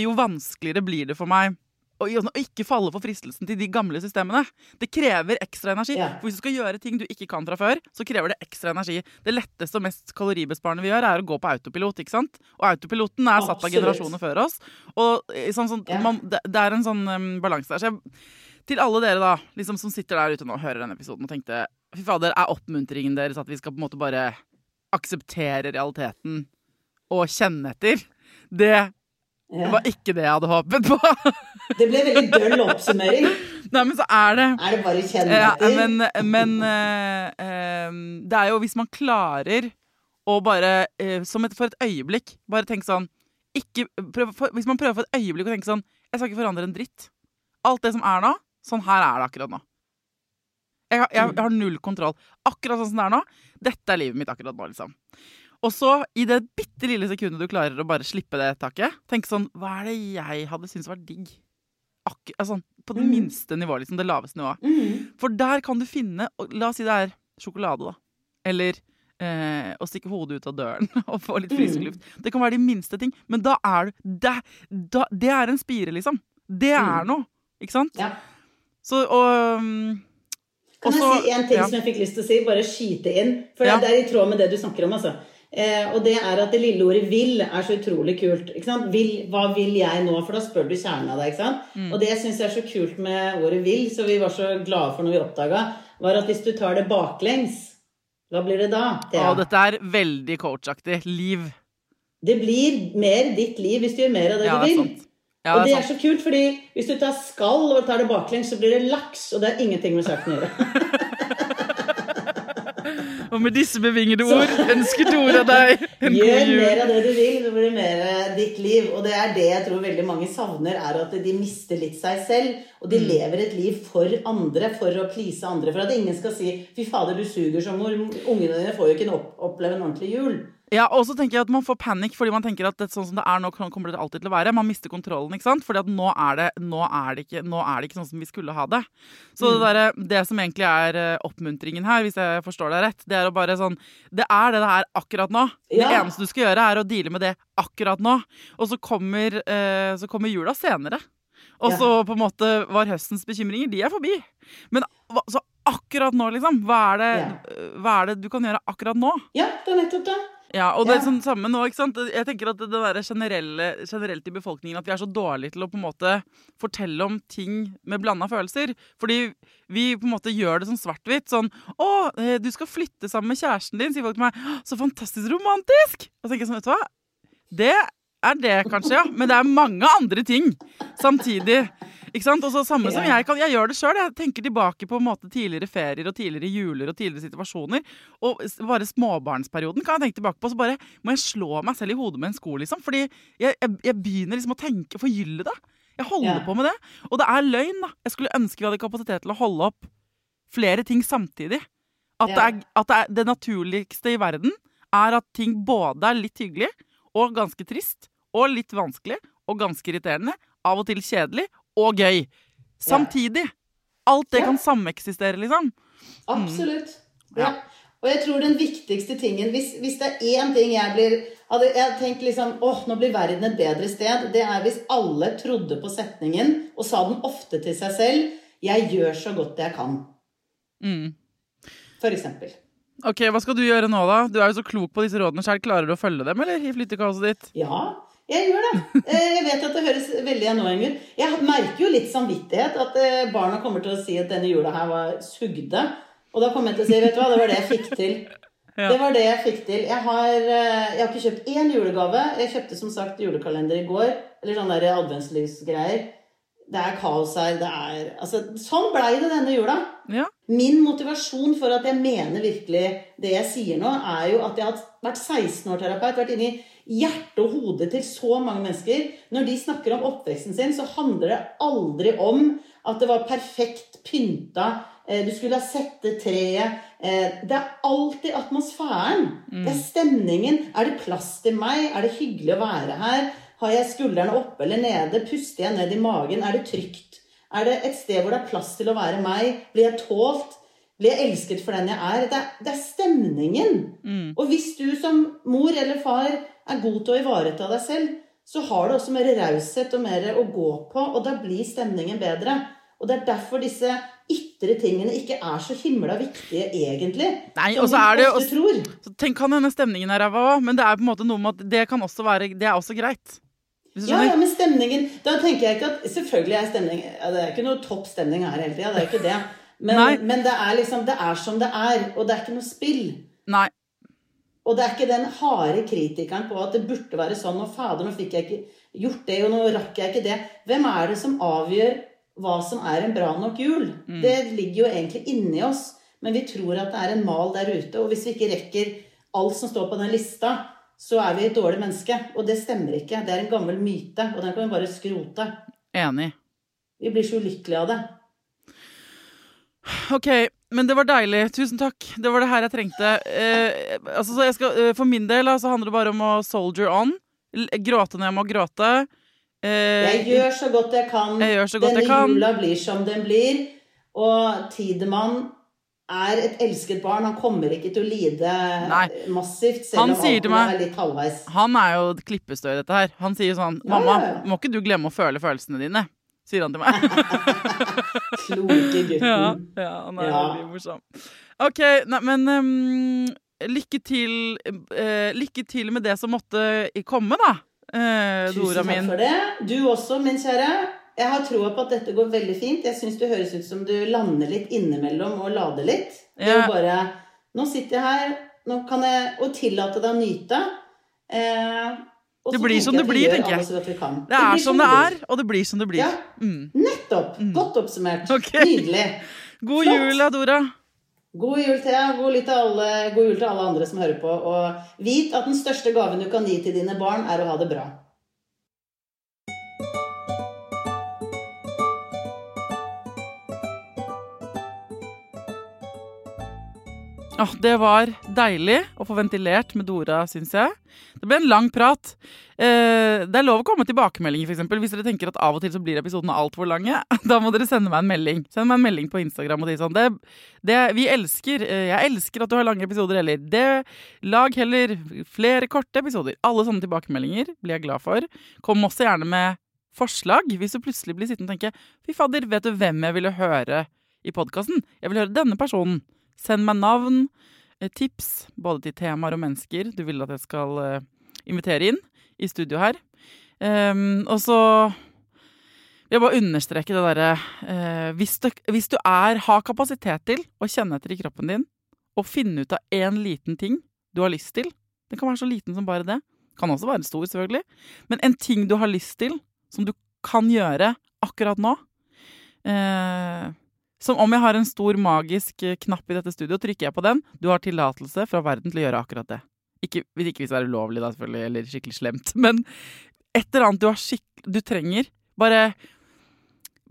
jo vanskeligere blir det for meg å ikke falle for fristelsen til de gamle systemene. Det krever ekstra energi. Ja. For hvis du skal gjøre ting du ikke kan fra før, så krever det ekstra energi. Det letteste og mest kaloribesparende vi gjør, er å gå på autopilot. ikke sant? Og autopiloten er satt av Absolutt. generasjoner før oss. Og eh, sånn, sånn, Ja. man, det, det er en sånn um, balanse der. Så jeg, til alle dere da, liksom som sitter der ute nå og hører denne episoden og tenkte Fy fader, er oppmuntringen deres at vi skal på en måte bare akseptere realiteten og kjenne etter? Det Ja. var ikke det jeg hadde håpet på. <laughs> Det ble veldig døll oppsummering. Nei, men så er det Er det bare å kjenne ja. Men, men uh, uh, det er jo hvis man klarer å bare, uh, som et, for et øyeblikk, bare tenke sånn ikke, prøv, for, Hvis man prøver for et øyeblikk å tenke sånn Jeg skal ikke forandre en dritt. Alt det som er nå, sånn her er det akkurat nå. Jeg, jeg, jeg har null kontroll. Akkurat sånn som det er nå. Dette er livet mitt akkurat nå, liksom. Og så, i det bitte lille sekundet du klarer å bare slippe det taket, tenk sånn Hva er det jeg hadde syntes var digg? Akkur altså, på det Mm. minste nivået, liksom. Det laveste nivået. Mm. For der kan du finne og La oss si det er sjokolade, da. Eller eh, å stikke hodet ut av døren <laughs> og få litt frisk Mm. luft. Det kan være de minste ting, men da er du Det, da, det er en spire, liksom. Det er Mm. noe. Ikke sant? Ja. Så og um, Kan jeg si en ting ja. som jeg fikk lyst til å si? Bare skyte inn. For Ja. det er i tråd med det du snakker om, altså. Eh, og det er at det lille ordet 'vil' er så utrolig kult. Vil, hva vil jeg nå? For da spør du kjernen av deg. Mm. Og det syns jeg er så kult med ordet 'vil', så vi var så glade for når vi oppdaga, var at hvis du tar det baklengs, hva blir det da? Thea? Å, dette er veldig coachaktig. Liv. Det blir mer ditt liv hvis du gjør mer av det Ja, du vil. sant. Ja, og det er er så kult, fordi hvis du tar skall og tar det baklengs, så blir det laks, og det har ingenting med saken å gjøre. <laughs> Og med disse bevingede ord ønsker Tora deg en <laughs> Gjør god jul. Gjør mer av det du vil, det blir mer eh, ditt liv. Og det er det jeg tror veldig mange savner, er at de mister litt seg selv. Og Mm. de lever et liv for andre, for å please andre. For at ingen skal si 'fy fader, du suger som mor'. Ungene dine får jo ikke opp oppleve en ordentlig jul. Ja, og så tenker jeg at Man får panikk fordi man tenker at det, sånn som det er nå, kommer det alltid til å være. Man mister kontrollen. ikke sant? Fordi at nå er det, nå er det, ikke, nå er det ikke sånn som vi skulle ha det. Så det, der, det som egentlig er eh, oppmuntringen her, hvis jeg forstår deg rett, det er å bare sånn Det er det det er akkurat nå. Det eneste du skal gjøre, er å deale med det akkurat nå. Og så kommer, eh, så kommer jula senere. Og Ja. så på en måte var høstens bekymringer, de er forbi. Men så akkurat nå, liksom. Hva er det, hva er det du kan gjøre akkurat nå? Ja, det er nettopp det. Ja, og det er sånn samme nå, ikke sant? Jeg tenker at det der generelle, generelt i befolkningen At vi er så dårlige til å på en måte fortelle om ting med blanda følelser. Fordi vi på en måte gjør det sånn svart-hvitt. Sånn 'Å, eh, du skal flytte sammen med kjæresten din', sier folk til meg. 'Så fantastisk romantisk!' Og så tenker jeg sånn, vet du hva? Det er det kanskje, ja. Men det er mange andre ting samtidig. Ikke sant? Og så samme som jeg kan Jeg gjør det sjøl. Jeg tenker tilbake på en måte tidligere ferier og tidligere juler og tidligere situasjoner. Og bare småbarnsperioden kan jeg tenke tilbake på. Så bare må jeg slå meg selv i hodet med en sko, liksom. Fordi jeg, jeg, jeg begynner liksom å tenke Forgylle det. Jeg holder Ja. på med det. Og det er løgn, da. Jeg skulle ønske vi hadde kapasitet til å holde opp flere ting samtidig. At, Ja. det, er, at det, er, det naturligste i verden er at ting både er litt hyggelig og ganske trist. Og litt vanskelig og ganske irriterende. Av og til kjedelig og gøy. Samtidig. Alt det kan sameksistere, liksom. Absolutt. Mm. Ja. Ja. Og jeg tror den viktigste tingen Hvis, hvis det er én ting jeg blir jeg tenkt liksom åh, nå blir verden et bedre sted. Det er hvis alle trodde på setningen og sa den ofte til seg selv 'Jeg gjør så godt jeg kan'. Mm. For eksempel. Ok, Hva skal du gjøre nå, da? Du er jo så klok på disse rådene selv. Klarer du å følge dem, eller? I flyttekaoset ditt? Ja, jeg gjør det. Eh, Jeg vet at det høres veldig annoying ut. Jeg merker jo litt samvittighet at eh, barna kommer til å si at denne jula her var sugde. Og da kommer jeg til å si vet du hva, det var det jeg fikk til. <laughs> Ja. Det var det jeg fikk til. Jeg har, eh, jeg har ikke kjøpt én julegave. Jeg kjøpte som sagt julekalender i går. Eller sånne der adventslysgreier. Det er kaos her. Det er Altså, sånn blei det denne jula. Ja. Min motivasjon for at jeg mener virkelig det jeg sier nå, er jo at jeg har vært 16 år terapeut, vært inni hjertet og hodet til så mange mennesker. Når de snakker om oppveksten sin, så handler det aldri om at det var perfekt pynta, eh, du skulle ha sett det treet. eh, Det er alltid atmosfæren. Det er stemningen. Er det plass til meg? Er det hyggelig å være her? Har jeg skuldrene oppe eller nede? Puster jeg ned i magen? Er det trygt? Er det et sted hvor det er plass til å være meg? Blir jeg tålt? Blir jeg elsket for den jeg er? Det er, det er stemningen. Og hvis du som mor eller far er god til å ivareta deg selv, så har du også mer raushet og mer å gå på, og da blir stemningen bedre. Og det er derfor disse ytre tingene ikke er så himla viktige, egentlig. Nei, og så er det jo ofte tror. Så tenk kan denne stemningen er ræva òg, men det er på en måte noe med at det kan også være Det er også greit. Ja, ja, men stemningen Da tenker jeg ikke at Selvfølgelig er stemning ja, Det er ikke noe topp stemning her hele tida, det er ikke det. Men, men det er liksom Det er som det er, og det er ikke noe spill. Nei. Og det er ikke den harde kritikeren på at det burde være sånn, og fader, nå fikk jeg ikke gjort det, og nå rakk jeg ikke det. Hvem er det som avgjør hva som er en bra nok jul? Det ligger jo egentlig inni oss, men vi tror at det er en mal der ute, og hvis vi ikke rekker alt som står på den lista, så er vi et dårlig menneske. Og det stemmer ikke. Det er en gammel myte, og den kan vi bare skrote. Enig. Vi blir så ulykkelige av det. Ok, men det var deilig. Tusen takk. Det var det her jeg trengte. Eh, altså, så jeg eh, for min del altså, handler det bare om å soldier on. Gråte når jeg må gråte. Eh, Jeg gjør så godt jeg kan. Jeg gjør så Denne jeg kan. jula blir som den blir. Og Tidemann er et elsket barn. Han kommer ikke til å lide Nei. massivt, Han om sier til meg- er litt halvveis. Han er jo klippestø i dette her. Han sier sånn 'Mamma, må ikke du glemme å føle følelsene dine', sier han til meg. <laughs> Kloke gutten. ja, ja, han er Ja. veldig morsom. OK, nei, men um, lykke til uh, Lykke til med det som måtte komme, da. Uh, Dora Tusen takk min. for det. Du også, min kjære. Jeg har troa på at dette går veldig fint. Jeg syns det høres ut som du lander litt innimellom og lader litt. Det er jo bare Nå sitter jeg her nå kan jeg, og tillate deg å nyte. Eh, og Det blir som det blir, tenker jeg. Det er som det er, og det blir som det blir. Ja. Mm. Nettopp! Godt oppsummert. Okay. Nydelig. God Flott. jul, Adora. Dora. God jul, Thea. God god jul til alle andre som hører på. Og vit at den største gaven du kan gi til dine barn, er å ha det bra. Åh, det var deilig å få ventilert med Dora, syns jeg. Det ble en lang prat. Eh, det er lov å komme med tilbakemeldinger, eksempel. Hvis dere tenker at av og til så blir episodene altfor lange, <laughs> da må dere sende meg en melding. Send meg en melding på Instagram og si sånn det, det, Vi elsker eh, Jeg elsker at du har lange episoder, eller det, Lag heller flere korte episoder. Alle sånne tilbakemeldinger blir jeg glad for. Kom også gjerne med forslag, hvis du plutselig blir sittende og tenke Fy fadder, vet du hvem jeg ville høre i podkasten? Jeg vil høre denne personen. Send meg navn, eh, tips, både til temaer og mennesker du vil at jeg skal eh, invitere inn i studio her. Um, og så vil jeg bare understreke det derre uh, hvis, hvis du er, har kapasitet til å kjenne etter i kroppen din og finne ut av én liten ting du har lyst til Den kan være så liten som bare det. Kan også være stor, selvfølgelig. Men en ting du har lyst til, som du kan gjøre akkurat nå, Eh, som om jeg har en stor magisk eh, knapp i dette studioet, trykker jeg på den. Du har tillatelse fra verden til å gjøre akkurat det. Ikke, hvis ikke hvis det er ulovlig, da, selvfølgelig, eller skikkelig slemt. <laughs> Men et eller annet du, har skikk du trenger. Bare,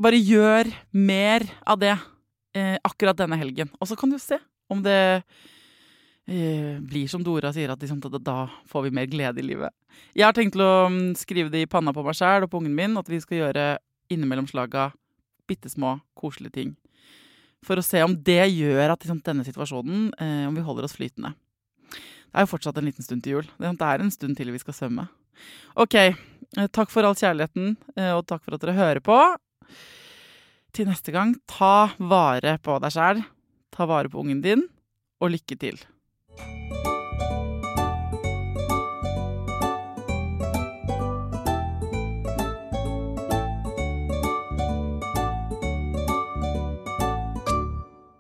bare gjør mer av det eh, akkurat denne helgen. Og så kan du se om det eh, blir som Dora sier, at liksom, da, da får vi mer glede i livet. Jeg har tenkt til å mm, skrive det i panna på meg sjæl og på ungen min, at vi skal gjøre innimellom slaga bitte små, koselige ting. For å se om det gjør at liksom, denne situasjonen, eh, om vi holder oss flytende. Det er jo fortsatt en liten stund til jul. Det er en stund til vi skal svømme. Ok, eh, takk for all kjærligheten, eh, og takk for at dere hører på. Til neste gang, ta vare på deg sjæl, ta vare på ungen din, og lykke til.